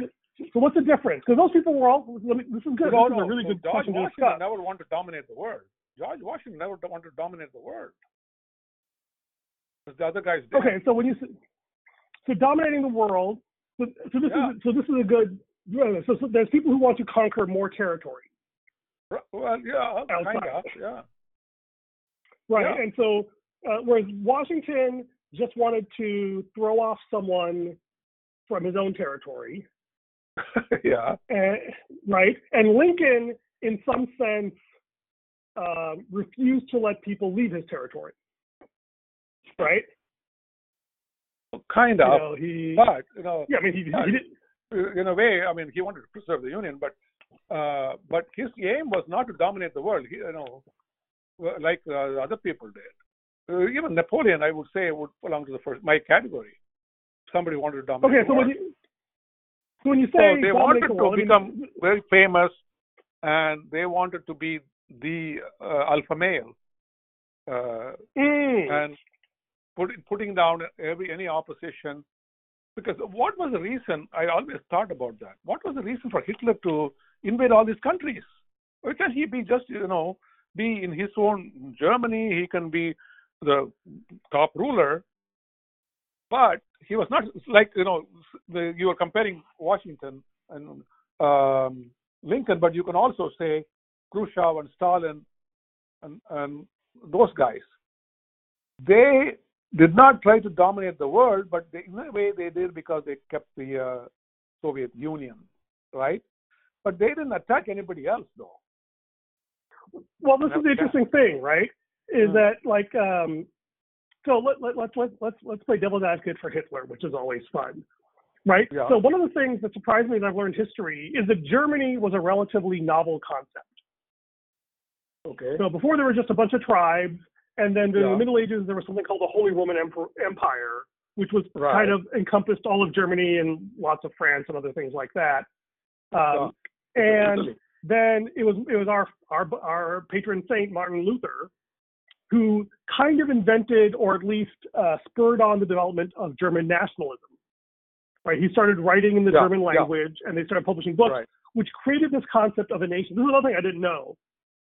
Speaker 1: So what's the difference? Because those people were all. Let me, this is good.
Speaker 2: No,
Speaker 1: this
Speaker 2: no,
Speaker 1: is a really
Speaker 2: so
Speaker 1: good
Speaker 2: George
Speaker 1: question to
Speaker 2: Washington never wanted to dominate the world. George Washington never wanted to dominate the world. Because the other guys did.
Speaker 1: Okay, so when you so dominating the world, so, so this
Speaker 2: Yeah.
Speaker 1: is so this is a good. So, so there's people who want to conquer more territory,
Speaker 2: Well, yeah, kind of, yeah.
Speaker 1: right?
Speaker 2: Yeah.
Speaker 1: And so uh, whereas Washington just wanted to throw off someone from his own territory,
Speaker 2: yeah.
Speaker 1: and, right? And Lincoln, in some sense, uh, refused to let people leave his territory, right?
Speaker 2: Kind
Speaker 1: You
Speaker 2: of.
Speaker 1: know, he.
Speaker 2: But, you know,
Speaker 1: Yeah, I mean, he, he did.
Speaker 2: in a way, I mean, he wanted to preserve the Union, but uh, but his aim was not to dominate the world. He, you know, like uh, other people did. Uh, even Napoleon, I would say, would belong to the first my category. Somebody wanted to dominate
Speaker 1: Okay,
Speaker 2: the
Speaker 1: so when you so when you
Speaker 2: So
Speaker 1: say
Speaker 2: they wanted
Speaker 1: the
Speaker 2: to
Speaker 1: world, mean,
Speaker 2: become very famous, and they wanted to be the uh, alpha male, uh,
Speaker 1: mm,
Speaker 2: and put, putting down every any opposition. Because what was the reason? I always thought about that. What was the reason for Hitler to invade all these countries? Why can't he be just you know be in his own Germany? He can be the top ruler, but he was not like you know the, you were comparing Washington and um, Lincoln, but you can also say Khrushchev and Stalin and, and those guys. They did not try to dominate the world, but they, in a way they did because they kept the uh, Soviet Union, right? But they didn't attack anybody else, though.
Speaker 1: well, this is the interesting thing, right? Is
Speaker 2: Mm.
Speaker 1: that like um, so let, let, let's let's let's let's play devil's advocate for Hitler, which is always fun, right?
Speaker 2: Yeah.
Speaker 1: So one of the things that surprised me that I've learned history is that Germany was a relatively novel concept.
Speaker 2: Okay.
Speaker 1: So before there were just a bunch of tribes, and then during
Speaker 2: Yeah.
Speaker 1: the Middle Ages there was something called the Holy Roman Empire, which was
Speaker 2: Right.
Speaker 1: kind of encompassed all of Germany and lots of France and other things like that. Um, and then it was it was our our our patron saint Martin Luther, who kind of invented or at least uh, spurred on the development of German nationalism. Right, he started writing in the
Speaker 2: Yeah,
Speaker 1: German
Speaker 2: yeah.
Speaker 1: language, and they started publishing books,
Speaker 2: Right.
Speaker 1: which created this concept of a nation. This is another thing I didn't know,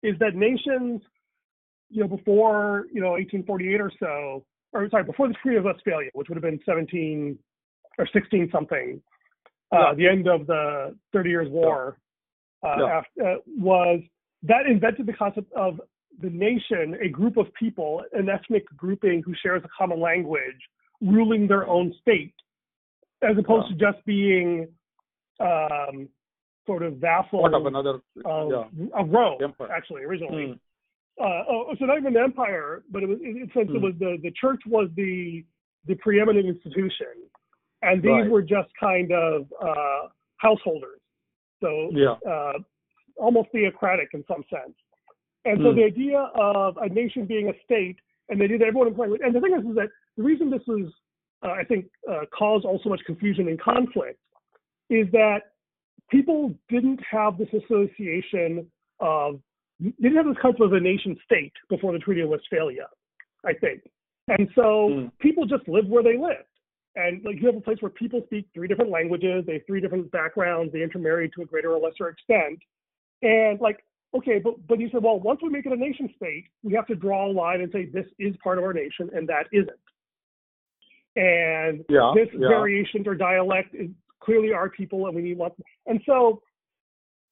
Speaker 1: is that nations, you know, before you know 1848 or so, or sorry, before the Treaty of Westphalia, which would have been 17 or 16 something, uh,
Speaker 2: Yeah.
Speaker 1: the end of the Thirty Years' War, uh,
Speaker 2: Yeah.
Speaker 1: af- uh, was that invented the concept of the nation, a group of people, an ethnic grouping who shares a common language, ruling their own state, as opposed to just being um, sort of vassal
Speaker 2: Part of another.
Speaker 1: of,
Speaker 2: yeah.
Speaker 1: of Rome,
Speaker 2: Empire.
Speaker 1: actually, originally.
Speaker 2: Mm.
Speaker 1: Uh, oh, so not even an empire, but it was it, since it
Speaker 2: Hmm.
Speaker 1: was the the church was the the preeminent institution, and these
Speaker 2: Right.
Speaker 1: were just kind of uh, householders. So
Speaker 2: Yeah.
Speaker 1: uh, almost theocratic in some sense. And so
Speaker 2: Hmm.
Speaker 1: the idea of a nation being a state and they did everyone in language. And the thing is, is that the reason this was, uh, I think, uh, caused all so much confusion and conflict is that people didn't have this association of, they didn't have this concept of a nation state before the Treaty of Westphalia, I think. And so
Speaker 2: Mm.
Speaker 1: people just lived where they lived. And like you have a place where people speak three different languages, they have three different backgrounds, they intermarry to a greater or lesser extent. And like, okay, but but you said, well, once we make it a nation state, we have to draw a line and say this is part of our nation and that isn't. And
Speaker 2: Yeah,
Speaker 1: this
Speaker 2: yeah.
Speaker 1: variations or dialect is clearly our people and we need lots. And so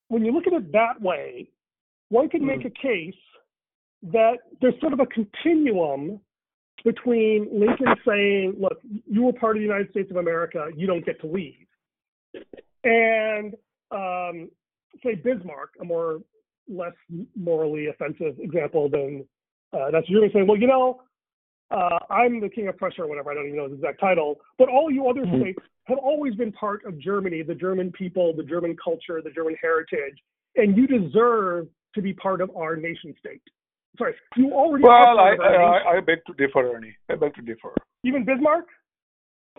Speaker 1: when you look at it that way, one can make a case that there's sort of a continuum between Lincoln saying, look, you were part of the United States of America, you don't get to leave. And um, say Bismarck, a more less morally offensive example than uh, that's Germany saying, well, you know, uh, I'm the king of Prussia or whatever, I don't even know his exact title, but all you other
Speaker 2: Mhm.
Speaker 1: states have always been part of Germany, the German people, the German culture, the German heritage, and you deserve to be part of our nation state. Sorry, you already
Speaker 2: Well, I,
Speaker 1: part of our nation.
Speaker 2: I, I beg to differ, Ernie. I beg to differ.
Speaker 1: Even Bismarck?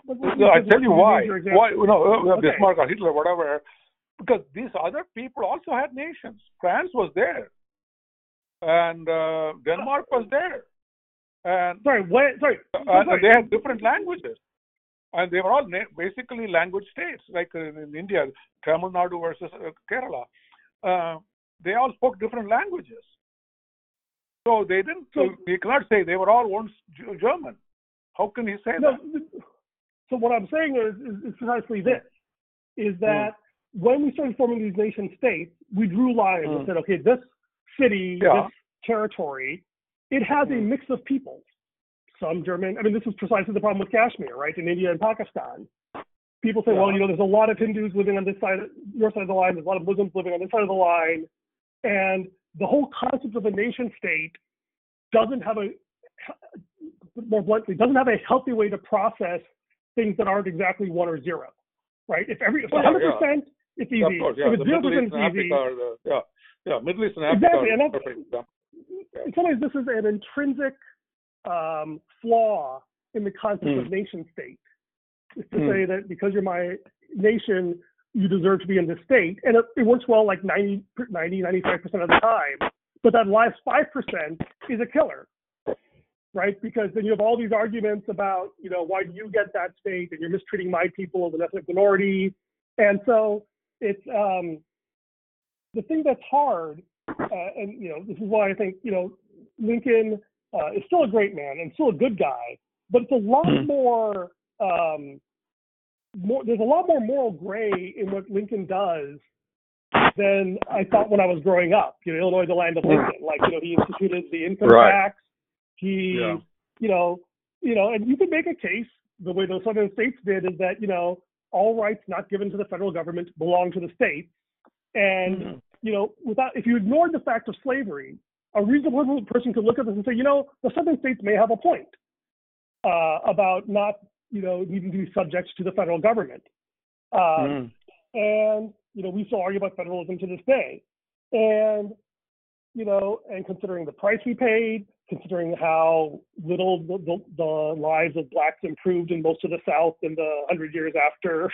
Speaker 2: No, I tell you why.
Speaker 1: is your example?
Speaker 2: Why? Uh,
Speaker 1: Okay.
Speaker 2: Bismarck or Hitler, whatever. Because these other people also had nations. France was there, and uh, Denmark was there, and
Speaker 1: Sorry, what? Sorry.
Speaker 2: uh,
Speaker 1: sorry.
Speaker 2: they had different languages, and they were all na- basically language states, like in, in India, Tamil Nadu versus uh, Kerala. Uh, they all spoke different languages, so they didn't.
Speaker 1: So-
Speaker 2: you cannot say they were all once German. How can you say
Speaker 1: No,
Speaker 2: that?
Speaker 1: so what I'm saying is, is, is precisely this: is that when we started forming these nation states, we drew lines and
Speaker 2: Mm.
Speaker 1: said, okay, this city,
Speaker 2: Yeah.
Speaker 1: this territory, it has a
Speaker 2: Mm.
Speaker 1: mix of peoples. Some German. I mean, this is precisely the problem with Kashmir, right? In India and Pakistan, people say, well, you know, there's a lot of Hindus living on this side, your side of the line. There's a lot of Muslims living on this side of the line, and the whole concept of a nation state doesn't have a more bluntly doesn't have a healthy way to process things that aren't exactly one or zero, right? If every if
Speaker 2: Oh, yeah,
Speaker 1: 100 percent, it's easy.
Speaker 2: Of course, yeah.
Speaker 1: If it's
Speaker 2: The
Speaker 1: zero
Speaker 2: Middle East
Speaker 1: it's
Speaker 2: and
Speaker 1: easy.
Speaker 2: Africa the, yeah, yeah, Middle East and Africa
Speaker 1: Exactly, and
Speaker 2: perfect example.
Speaker 1: In some ways, this is an intrinsic um, flaw in the concept of
Speaker 2: Mm.
Speaker 1: nation state. Is to
Speaker 2: Mm.
Speaker 1: say that because you're my nation, you deserve to be in this state, and it, it works well like 90, 90 95 percent of the time. But that last five percent is a killer, right? Because then you have all these arguments about, you know, why do you get that state and you're mistreating my people as an ethnic minority, and so it's um, the thing that's hard, uh, and you know, this is why I think you know Lincoln uh, is still a great man and still a good guy, but it's a lot
Speaker 2: Mhm.
Speaker 1: more. Um, more, there's a lot more moral gray in what Lincoln does than I thought when I was growing up. You know, Illinois, the land of Lincoln. Like, you know, he instituted the income
Speaker 2: Right.
Speaker 1: tax. He,
Speaker 2: Yeah.
Speaker 1: you know, you know, and you can make a case the way those southern states did is that you know all rights not given to the federal government belong to the states, and
Speaker 2: Mhm.
Speaker 1: you know, without if you ignored the fact of slavery, a reasonable person could look at this and say, you know, the southern states may have a point uh, about not, you know, needing to be subject to the federal government. Um,
Speaker 2: Mhm.
Speaker 1: and you know, we still argue about federalism to this day. And you know, and considering the price we paid, considering how little the, the, the lives of blacks improved in most of the South in the hundred years after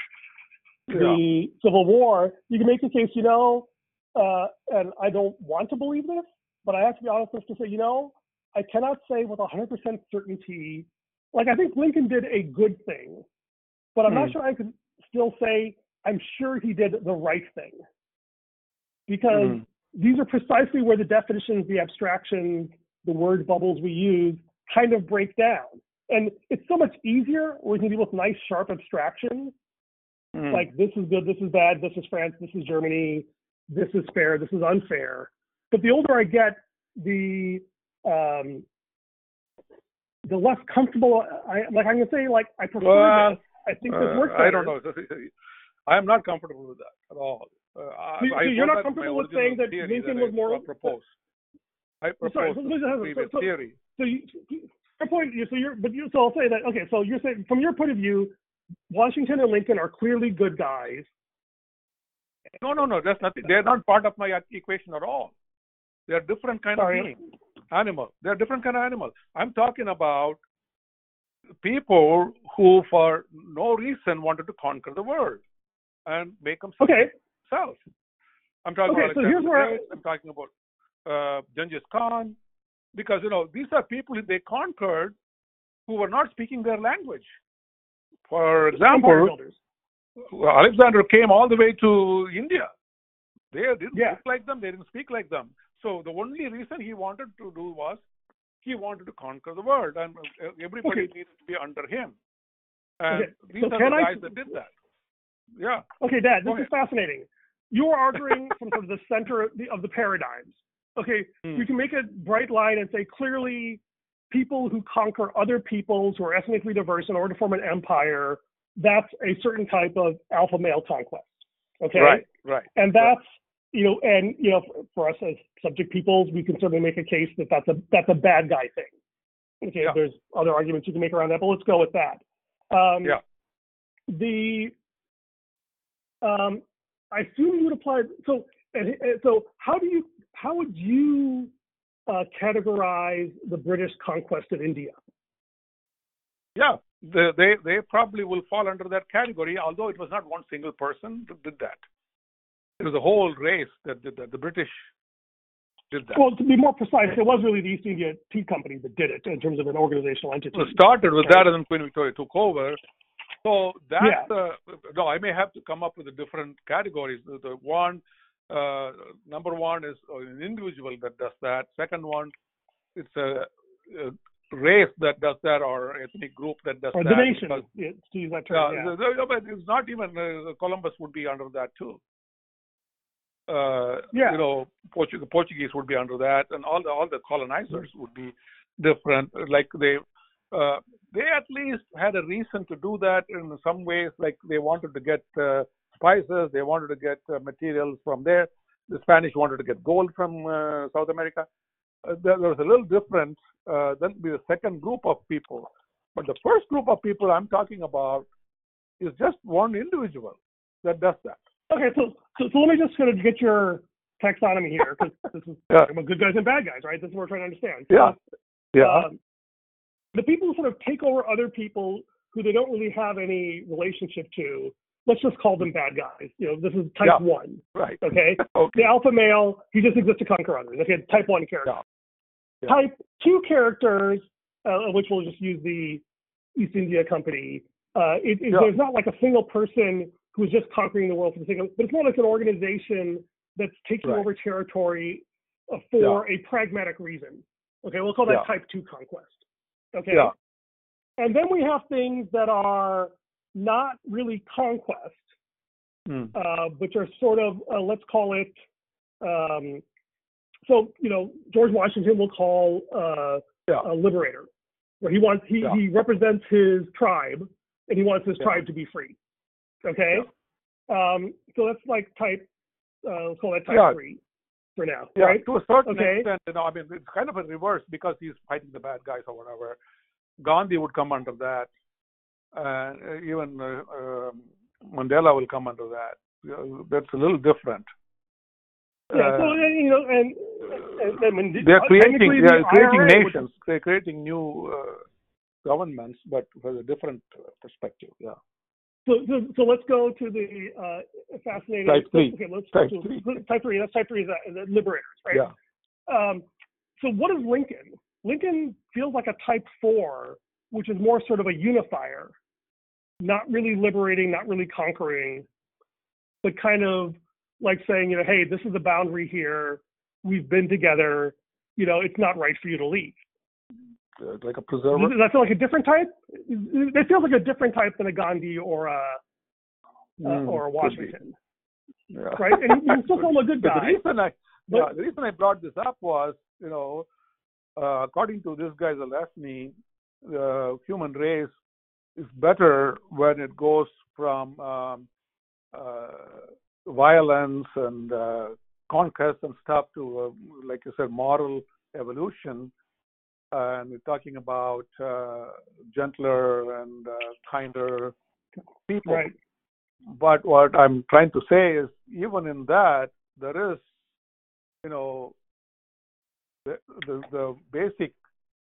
Speaker 1: the Civil War, you can make the case, you know, uh, and I don't want to believe this, but I have to be honest enough to say, you know, I cannot say with 100% certainty. Like, I think Lincoln did a good thing, but I'm not
Speaker 2: Hmm.
Speaker 1: sure I could still say I'm sure he did the right thing. Because
Speaker 2: Mhm.
Speaker 1: these are precisely where the definitions, the abstractions, the word bubbles we use kind of break down. And it's so much easier when you deal with nice, sharp abstractions
Speaker 2: Mhm.
Speaker 1: like this is good, this is bad, this is France, this is Germany, this is fair, this is unfair. But the older I get, the um, the less comfortable I like. I'm gonna say like I prefer
Speaker 2: Well,
Speaker 1: this. I think this
Speaker 2: Uh,
Speaker 1: works.
Speaker 2: I don't know. I am not comfortable with that at all. Uh, I,
Speaker 1: So- so
Speaker 2: I
Speaker 1: you're
Speaker 2: thought
Speaker 1: not comfortable with saying that Lincoln was more-
Speaker 2: proposed. I
Speaker 1: Sorry, so- so- so-
Speaker 2: previous
Speaker 1: so-
Speaker 2: theory.
Speaker 1: So you, your point. So you're, but you. So I'll say that. Okay. So you're saying from your point of view, Washington and Lincoln are clearly good guys.
Speaker 2: No, no, no. That's nothing. They're not part of my equation at all. They're different kind
Speaker 1: Sorry.
Speaker 2: of beings. animal. They're different kind of animals. I'm talking about people who, for no reason, wanted to conquer the world and make themselves.
Speaker 1: Okay.
Speaker 2: I'm talking
Speaker 1: Okay,
Speaker 2: about.
Speaker 1: so here's where
Speaker 2: Great, I'm talking about uh, Genghis Khan, because you know these are people they conquered who were not speaking their language. For example, Alexander came all the way to India. They didn't
Speaker 1: Yeah.
Speaker 2: look like them. They didn't speak like them. So the only reason he wanted to do was he wanted to conquer the world, and uh, everybody
Speaker 1: Okay.
Speaker 2: needed to be under him. And
Speaker 1: Okay,
Speaker 2: these
Speaker 1: so
Speaker 2: are the
Speaker 1: I-
Speaker 2: guys that did that. Yeah.
Speaker 1: Okay, Dad,
Speaker 2: Go
Speaker 1: this is fascinating. You are arguing from sort of the center of the, of the paradigms. Okay,
Speaker 2: Hmm.
Speaker 1: you can make a bright line and say clearly people who conquer other peoples who are ethnically diverse in order to form an empire, that's a certain type of alpha male conquest. Okay?
Speaker 2: Right. Right.
Speaker 1: And that's, you know, and, you know, for, for us as subject peoples, we can certainly make a case that that's a, that's a bad guy thing. Okay,
Speaker 2: Yeah.
Speaker 1: there's other arguments you can make around that, but let's go with that. Um,
Speaker 2: Yeah.
Speaker 1: The, um, I assume you would apply. So, and, and so how do you how would you uh, categorize the British conquest of India?
Speaker 2: Yeah. They, they they probably will fall under that category, although it was not one single person that did that. It was a whole race that did that. The British did that.
Speaker 1: Well, to be more precise, it was really the East India Tea Company that did it in terms of an organizational entity.
Speaker 2: It started with that, and then Queen Victoria took over. So that's
Speaker 1: Yeah.
Speaker 2: uh, no. I may have to come up with the different categories. The, the one uh, number one is an individual that does that. Second one, it's a, a race that does that, or ethnic group that does
Speaker 1: or
Speaker 2: that.
Speaker 1: the nation,
Speaker 2: because-
Speaker 1: yeah, to use that term. Yeah.
Speaker 2: but it's not even uh, Columbus would be under that too. Uh,
Speaker 1: Yeah.
Speaker 2: you know, Portu- the Portuguese would be under that, and all the all the colonizers would be different. Like they, uh, they at least had a reason to do that in some ways. Like they wanted to get uh, spices, they wanted to get uh, materials from there. The Spanish wanted to get gold from uh, South America. Uh, there, there was a little difference. Uh, then be the second group of people, but the first group of people I'm talking about is just one individual that does that.
Speaker 1: Okay, so, so so let me just sort of get your taxonomy here because this is
Speaker 2: Yeah.
Speaker 1: about good guys and bad guys, right? This is what we're trying to understand. So,
Speaker 2: Yeah. Yeah.
Speaker 1: um, the people who sort of take over other people who they don't really have any relationship to, let's just call them bad guys. You know, this is type
Speaker 2: Yeah.
Speaker 1: one.
Speaker 2: right.
Speaker 1: Okay.
Speaker 2: Okay.
Speaker 1: The alpha male, he just exists to conquer others. Okay, type one character.
Speaker 2: Yeah. Yeah.
Speaker 1: Type two characters, uh, which we'll just use the East India Company. Uh, it, it-. There's not like a single person who's just conquering the world for the sake of, but it's more like an organization that's taking
Speaker 2: Right.
Speaker 1: over territory uh, for a pragmatic reason. Okay, we'll call that type two conquest. Okay.
Speaker 2: Yeah.
Speaker 1: And then we have things that are not really conquest,
Speaker 2: Mm.
Speaker 1: uh, which are sort of uh, let's call it. Um, so you know, George Washington will call uh,
Speaker 2: Yeah.
Speaker 1: a liberator, where he wants he,
Speaker 2: Yeah.
Speaker 1: he represents his tribe and he wants his
Speaker 2: Yeah.
Speaker 1: tribe to be free. Okay, um, so that's like type. Uh, let's call that type three for now,
Speaker 2: Yeah,
Speaker 1: right?
Speaker 2: to a certain
Speaker 1: Okay.
Speaker 2: extent, you know, I mean, it's kind of a reverse because he's fighting the bad guys or whatever. Gandhi would come under that, uh, even uh, um Mandela will come under that. Uh, That's a little different.
Speaker 1: Yeah,
Speaker 2: Uh,
Speaker 1: so and, you know, and, and,
Speaker 2: they're creating, they're creating
Speaker 1: IRA would-
Speaker 2: nations. They're creating new uh, governments, but with a different uh, perspective. Yeah.
Speaker 1: So, so, so let's go to the uh, fascinating.
Speaker 2: Type three.
Speaker 1: Okay, let's
Speaker 2: Type
Speaker 1: so-
Speaker 2: three.
Speaker 1: Type three. That's type three is that, the liberators, right?
Speaker 2: Yeah.
Speaker 1: Um, so what is Lincoln? Lincoln feels like a type four, which is more sort of a unifier, not really liberating, not really conquering, but kind of like saying, you know, hey, this is the boundary here. We've been together. You know, it's not right for you to leave.
Speaker 2: Uh, like a preserver.
Speaker 1: Does that feel like a different type? It feels like a different type than a Gandhi or a uh,
Speaker 2: Mm,
Speaker 1: or a. Washington,
Speaker 2: Yeah.
Speaker 1: right? And you still call him a good guy.
Speaker 2: the reason I
Speaker 1: But-
Speaker 2: yeah, the reason I brought this up was, you know, uh, according to this guy Zelensky, the human race is better when it goes from um, uh, violence and uh, conquest and stuff to, uh, like you said, moral evolution. And we're talking about uh, gentler and uh, kinder people.
Speaker 1: Right.
Speaker 2: But what I'm trying to say is, even in that, there is, you know, the the, the basic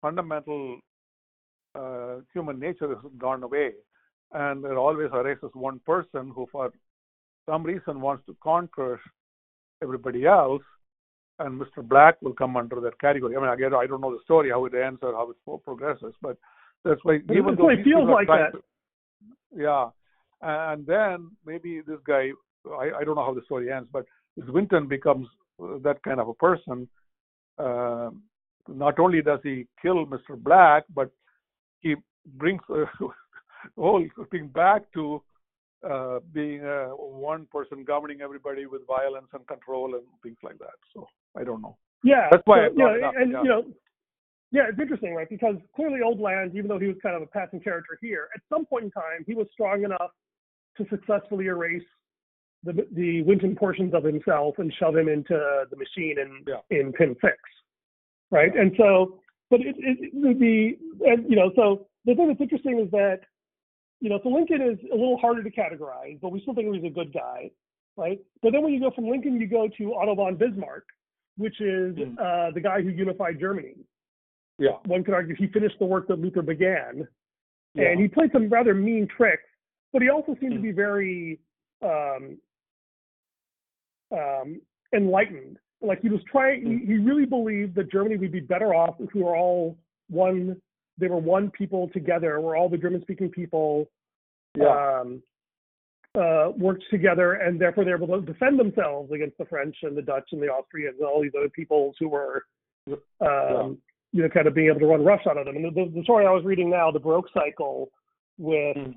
Speaker 2: fundamental uh, human nature has gone away, and there always arises one person who, for some reason, wants to conquer everybody else, and Mr. Black will come under that category. I mean, again, I don't know the story, how it ends or how it progresses, but that's why
Speaker 1: But
Speaker 2: even though
Speaker 1: feels like that.
Speaker 2: to- yeah, and then maybe this guy, I, I don't know how the story ends, but this Winton becomes uh, that kind of a person. Uh, not only does he kill Mr. Black, but he brings uh, the whole thing back to uh, being uh, one person governing everybody with violence and control and things like that. So I don't know.
Speaker 1: Yeah,
Speaker 2: That's why
Speaker 1: so,
Speaker 2: I
Speaker 1: you
Speaker 2: brought
Speaker 1: know, and
Speaker 2: yeah.
Speaker 1: you know, yeah, it's interesting, right? Because clearly, Old Lange, even though he was kind of a passing character here, at some point in time, he was strong enough to successfully erase the the Winton portions of himself and shove him into the machine in
Speaker 2: Yeah.
Speaker 1: in Pin Six, right? And so, but it, it, it the and you know, so the thing that's interesting is that you know, so Lincoln is a little harder to categorize, but we still think he's a good guy, right? But then when you go from Lincoln, you go to Otto von Bismarck, which is
Speaker 2: Mm.
Speaker 1: uh, the guy who unified Germany.
Speaker 2: Yeah.
Speaker 1: One could argue he finished the work that Luther began,
Speaker 2: Yeah.
Speaker 1: and he played some rather mean tricks, but he also seemed to
Speaker 2: Mm.
Speaker 1: be very um, um, enlightened. Like he was trying,
Speaker 2: Mm.
Speaker 1: he, really believed that Germany would be better off if we were all one. They were one people together. We're all the German-speaking people
Speaker 2: yeah.
Speaker 1: um, uh, worked together, and therefore they're able to defend themselves against the French and the Dutch and the Austrians and all these other peoples who were, um, you know, kind of being able to run roughshod on them. And the, the story I was reading now, the Baroque cycle, with
Speaker 2: Mm.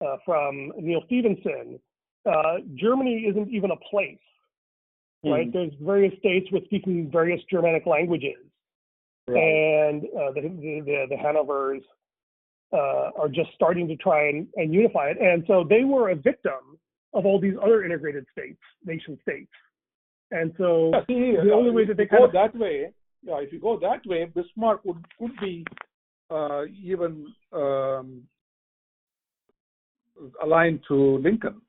Speaker 1: uh, from Neal Stephenson, uh, Germany isn't even a place, right?
Speaker 2: Mm.
Speaker 1: There's various states with speaking various Germanic languages
Speaker 2: Right.
Speaker 1: and uh, the, the the the Hanovers uh, are just starting to try and, and unify it. And so they were a victim of all these other integrated states, nation states. And so
Speaker 2: Yeah, see,
Speaker 1: the
Speaker 2: uh,
Speaker 1: only way that they
Speaker 2: you
Speaker 1: kind
Speaker 2: go
Speaker 1: of
Speaker 2: that way, yeah, if you go that way, Bismarck would could be uh, even um, aligned to Lincoln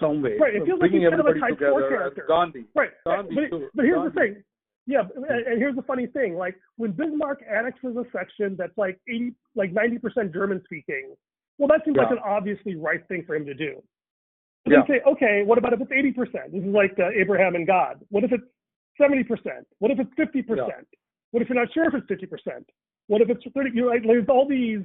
Speaker 2: some way.
Speaker 1: Right, it feels like he's kind of a type four
Speaker 2: together.
Speaker 1: character.
Speaker 2: Gandhi.
Speaker 1: right.
Speaker 2: Gandhi
Speaker 1: but,
Speaker 2: too.
Speaker 1: but here's the thing. Yeah, and here's the funny thing. Like when Bismarck annexes a section that's like 80, like 90% German speaking, well, that seems like an obviously right thing for him to do. But
Speaker 2: Yeah.
Speaker 1: say, okay, what about if it's 80%? This is like uh, Abraham and God. What if it's 70%? What if it's 50%?
Speaker 2: Yeah.
Speaker 1: What if you're not sure if it's 50%? What if it's 30? You know, like, there's all these,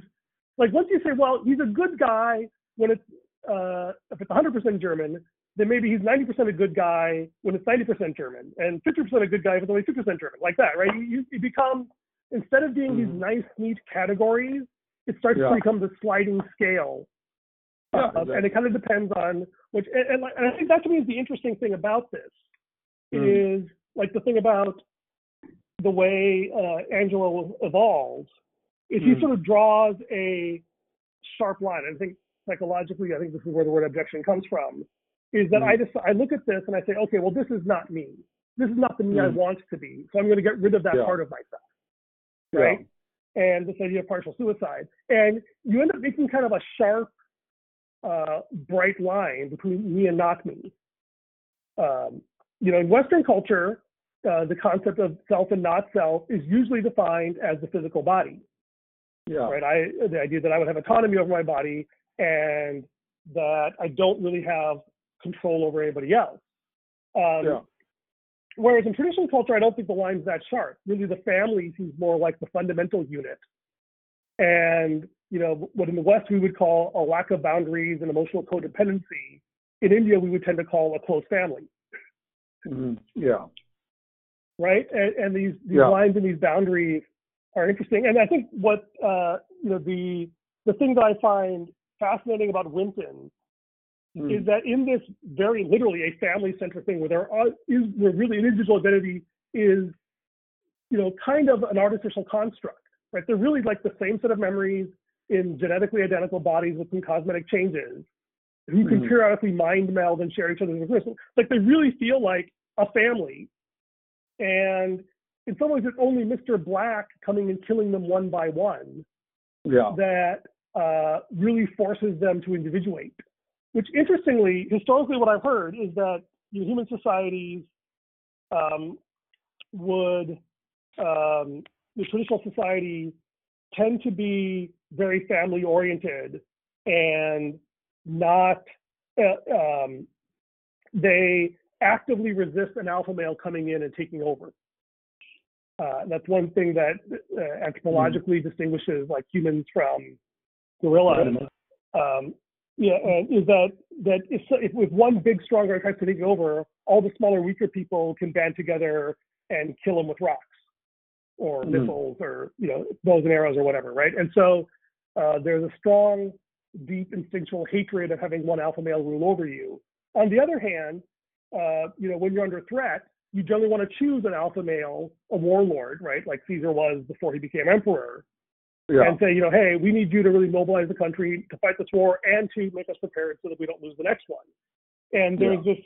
Speaker 1: like once you say, well, he's a good guy when it's, uh, if it's 100% German, then maybe he's 90% a good guy when it's 90% German, and 50% a good guy if it's only 50% German, like that, right? You, you, become, instead of being these
Speaker 2: Mhm.
Speaker 1: nice, neat categories, it starts
Speaker 2: Yeah.
Speaker 1: to become the sliding scale.
Speaker 2: Yeah,
Speaker 1: Uh, And it kind of depends on which, and, and, and I think that to me is the interesting thing about this
Speaker 2: Mm.
Speaker 1: is like the thing about the way uh, Angelo evolves is he
Speaker 2: Mm.
Speaker 1: sort of draws a sharp line. I think psychologically, I think this is where the word objection comes from. Is that
Speaker 2: Mm.
Speaker 1: I just I look at this and I say, okay, well, this is not me. This is not the me I
Speaker 2: Mm.
Speaker 1: want to be. So I'm going to get rid of that
Speaker 2: Yeah.
Speaker 1: part of myself,
Speaker 2: Yeah.
Speaker 1: right? And this idea of partial suicide, and you end up making kind of a sharp, uh, bright line between me and not me. Um, you know, in Western culture, uh, the concept of self and not self is usually defined as the physical body
Speaker 2: Yeah.
Speaker 1: right? I the idea that I would have autonomy over my body and that I don't really have control over anybody else. Um,
Speaker 2: Yeah.
Speaker 1: Whereas in traditional culture, I don't think the line's that sharp. Really, the family seems more like the fundamental unit, and you know what in the West we would call a lack of boundaries and emotional codependency. In India, we would tend to call a close family,
Speaker 2: Mhm. Yeah.
Speaker 1: right? And, and these these
Speaker 2: Yeah.
Speaker 1: lines and these boundaries are interesting. And I think what uh, you know the the thing that I find fascinating about Winton
Speaker 2: Mm.
Speaker 1: is that in this very literally a family centric thing where there are is where really an individual identity is you know kind of an artificial construct right they're really like the same set of memories in genetically identical bodies with some cosmetic changes who can
Speaker 2: Mhm.
Speaker 1: periodically mind meld and share each other's information like they really feel like a family and in some ways it's only mr black coming and killing them one by one
Speaker 2: Yeah.
Speaker 1: that uh, really forces them to individuate. Which, interestingly, historically, what I've heard is that you know, human societies um, would um, the traditional society tend to be very family oriented and not uh, um, they actively resist an alpha male coming in and taking over. Uh, that's one thing that uh, anthropologically mm-hmm. distinguishes like humans from gorillas. Um, yeah, and is that that if, if, if one big strong guy tries to take over, all the smaller, weaker people can band together and kill him with rocks or mm-hmm. missiles or you know bows and arrows or whatever, right? And so uh, there's a strong, deep instinctual hatred of having one alpha male rule over you. On the other hand, uh, you know when you're under threat, you generally want to choose an alpha male, a warlord, right? Like Caesar was before he became emperor, yeah. and say, you know, hey, we need you to really mobilize the country to fight this war and to make us prepared so that we don't lose the next one. And there's yeah. this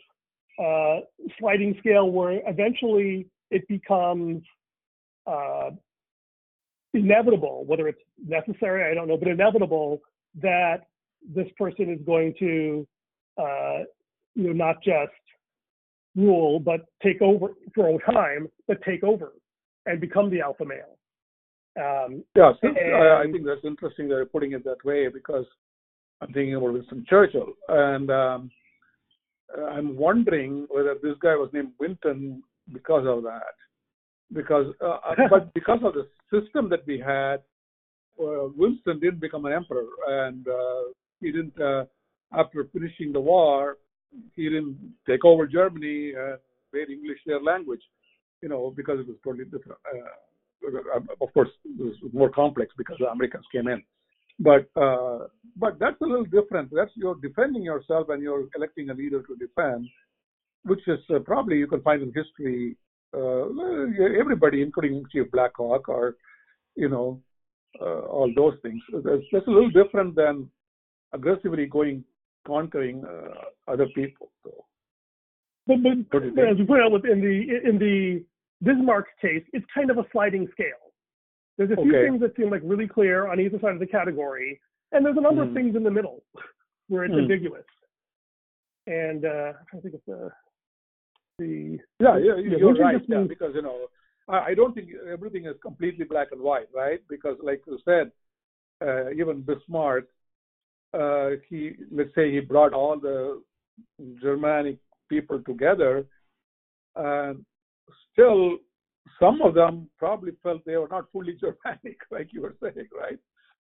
Speaker 1: uh, sliding scale where eventually it becomes uh, inevitable, whether it's necessary, I don't know, but inevitable that this person is going to, uh, you know, not just rule, but take over for a time, but take over and become the alpha male.
Speaker 2: Um, yeah, since, and, I think that's interesting that you're putting it that way because I'm thinking about Winston Churchill, and um, I'm wondering whether this guy was named Winton because of that, because uh, uh but because of the system that we had, uh, Winston didn't become an emperor, and uh, he didn't. Uh, after finishing the war, he didn't take over Germany and made English their language, you know, because it was totally different. Uh, of course, it was more complex because the Americans came in. But uh, but that's a little different. That's you're defending yourself and you're electing a leader to defend, which is uh, probably you can find in history. Uh, everybody, including Chief Black Hawk, or you know, uh, all those things. That's, that's a little different than aggressively going conquering uh, other people. So.
Speaker 1: But, but as you point out, in the in the Bismarck's case, it's kind of a sliding scale. There's a few okay. things that seem like really clear on either side of the category, and there's a number mm. of hmm. things in the middle where it's mm. ambiguous. And uh, I think it's the the
Speaker 2: yeah yeah, yeah you're right yeah, because you know I, I don't think everything is completely black and white right because like you said uh, even Bismarck uh, he let's say he brought all the Germanic people together and still some of them probably felt they were not fully Germanic, like you were saying, right?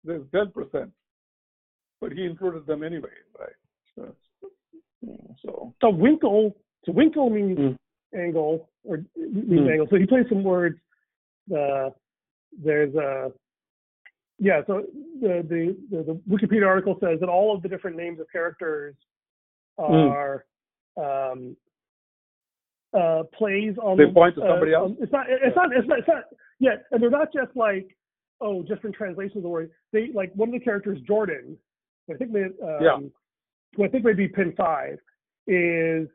Speaker 2: There's 10%. But he included them anyway, right? So,
Speaker 1: so, so Winkel, so Winkel means mm. angle, or means mm. angle. So he plays some words. Uh, there's a, yeah, so the, the, the, the, Wikipedia article says that all of the different names of characters hmm. are mm. um, uh, plays on.
Speaker 2: They point to somebody uh, else.
Speaker 1: It's not. It's not. It's not. It's not. Yeah, and they're not just like oh, just in translations of the word. They like one of the characters, Jordan. I think they. Um, yeah. Who I think maybe Pin Five is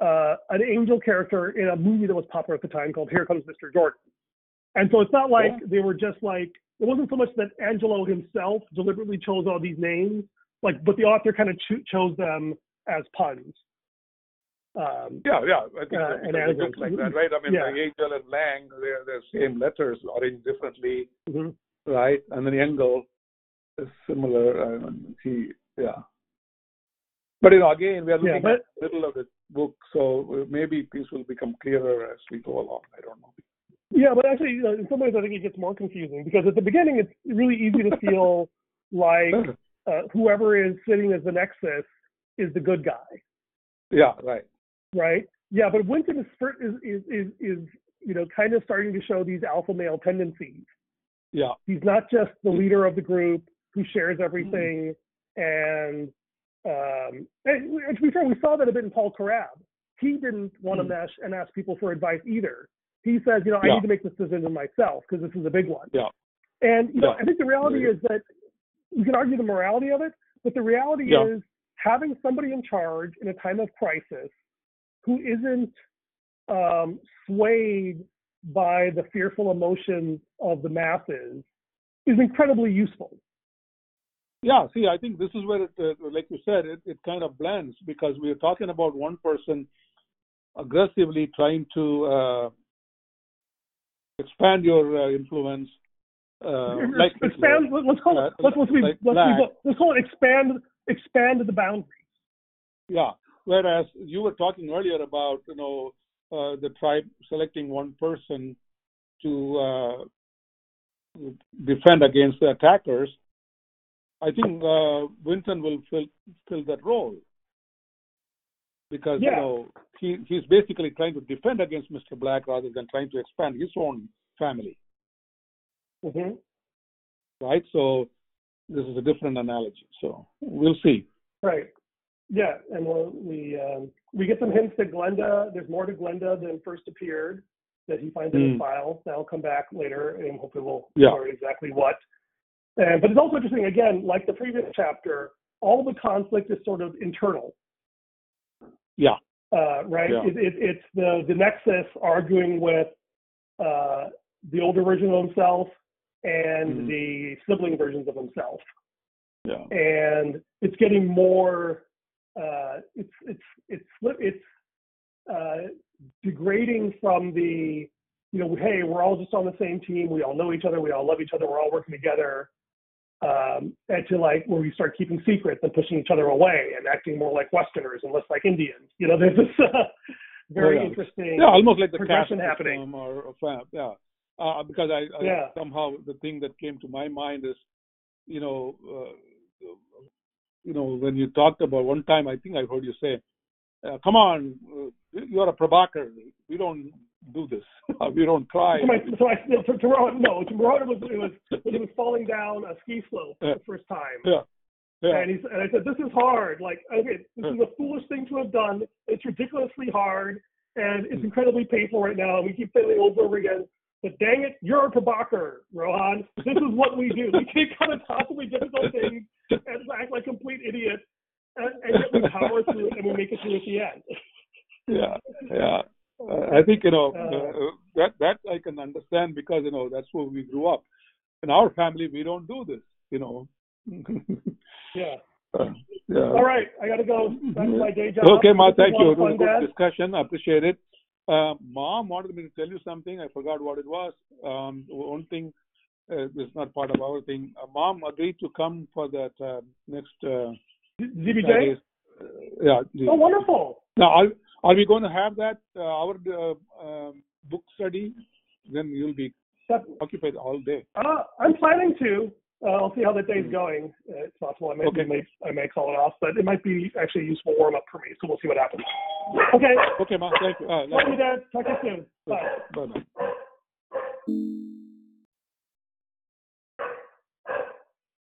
Speaker 1: uh, an angel character in a movie that was popular at the time called Here Comes Mr. Jordan. And so it's not like yeah. they were just like it wasn't so much that Angelo himself deliberately chose all these names, like but the author kind of cho- chose them as puns.
Speaker 2: Um, yeah, yeah, I think uh, and look like that, right? I mean, yeah. the Angel and Lange, they're the same letters arranged differently, mm-hmm. right? And then Engel is similar. I mean, he, yeah. But you know, again, we are looking yeah, but, at the middle of the book, so maybe things will become clearer as we go along. I don't know.
Speaker 1: Yeah, but actually, you know, in some ways, I think it gets more confusing because at the beginning, it's really easy to feel like uh, whoever is sitting as the Nexus is the good guy.
Speaker 2: Yeah, right
Speaker 1: right? Yeah, but Winton is, is is is is you know kind of starting to show these alpha male tendencies.
Speaker 2: Yeah,
Speaker 1: he's not just the leader of the group who shares everything, mm-hmm. and um, and, to be fair, we saw that a bit in Paul Karab. He didn't want mm-hmm. to mesh and ask people for advice either. He says, you know, I yeah. need to make this decision myself because this is a big one.
Speaker 2: Yeah.
Speaker 1: And you know, I think the reality yeah. is that you can argue the morality of it, but the reality yeah. is having somebody in charge in a time of crisis who isn't um, swayed by the fearful emotions of the masses is incredibly useful.
Speaker 2: Yeah, see, I think this is where it, uh, like you said, it, it kind of blends because we're talking about one person aggressively trying to uh, expand your uh, influence. Uh, like
Speaker 1: expand. Let's call it.
Speaker 2: uh,
Speaker 1: Let's let's, be,
Speaker 2: like
Speaker 1: let's, be, let's call it expand. Expand the boundaries.
Speaker 2: Yeah. Whereas you were talking earlier about you know uh, the tribe selecting one person to uh, defend against the attackers. I think uh, Winston will fill fill that role because you know he he's basically trying to defend against Mr. Black rather than trying to expand his own family,
Speaker 1: hmm
Speaker 2: right? So this is a different analogy. So we'll see.
Speaker 1: Right. Yeah, and we'll, we um, we get some hints that Glenda. There's more to Glenda than first appeared that he finds in his
Speaker 2: Mm.
Speaker 1: file. That'll come back later, and hopefully we'll
Speaker 2: Yeah.
Speaker 1: learn exactly what. And but it's also interesting. Again, like the previous chapter, all the conflict is sort of internal.
Speaker 2: Yeah.
Speaker 1: Uh, right.
Speaker 2: Yeah.
Speaker 1: It, it, it's the the Nexus arguing with uh, the older version of himself and
Speaker 2: Mhm.
Speaker 1: the sibling versions of himself
Speaker 2: Yeah.
Speaker 1: and it's getting more uh, it's it's it's it's uh, degrading from the you know hey we're all just on the same team we all know each other we all love each other we're all working together um, and to like where we start keeping secrets and pushing each other away and acting more like Westerners and less like Indians you know there's this uh, very
Speaker 2: Oh, yeah.
Speaker 1: interesting
Speaker 2: Yeah, almost like the
Speaker 1: progression happening.
Speaker 2: or, or yeah. Uh, because I, I
Speaker 1: Yeah.
Speaker 2: somehow the thing that came to my mind is, you know, uh, you know, when you talked about one time, I think I heard you say, uh, "Come on, uh, you are a Prabhakar. We don't do this. we don't cry."
Speaker 1: So, my, so I, to, to Rohan, no, to Rohan was, it was when he was falling down a ski slope the first time.
Speaker 2: Yeah, yeah,
Speaker 1: And, he's, and I said, this is hard. Like, okay, this
Speaker 2: Yeah.
Speaker 1: is a foolish thing to have done. It's ridiculously hard, and it's
Speaker 2: Mm.
Speaker 1: incredibly painful right now. And we keep failing over and over again. But dang it, you're a Prabhakar, Rohan. This is what we do. We take on impossibly difficult things and act like complete idiots, and, and yet we power through it and we make it through at the end.
Speaker 2: yeah, yeah. Uh, I think you know
Speaker 1: Uh,
Speaker 2: uh, that that I can understand because you know that's where we grew up. In our family, we don't do this. You know.
Speaker 1: Yeah.
Speaker 2: Uh, yeah.
Speaker 1: All right, I got to go back to my day job.
Speaker 2: Okay, Ma, thank you. It was a good
Speaker 1: Dad.
Speaker 2: discussion. I appreciate it. Uh, Mom wanted me to tell you something. I forgot what it was. Um, one thing uh, is not part of our thing. Uh, Mom agreed to come for that uh, next uh,
Speaker 1: ZBJ?
Speaker 2: Uh, yeah. the-
Speaker 1: Oh, wonderful.
Speaker 2: Now, are, are we going to have that uh, our uh, um book study? Then you'll be
Speaker 1: That,
Speaker 2: occupied all day.
Speaker 1: uh, I'm planning to. Uh, I'll see how that day's going. Uh, it's possible I may,
Speaker 2: Okay.
Speaker 1: may I may call it off, but it might be actually a useful warm up for me. So we'll see what happens. Okay.
Speaker 2: Okay, Ma. Thank you. Uh,
Speaker 1: Love you, Dad. Talk to you soon. Bye.
Speaker 2: Bye.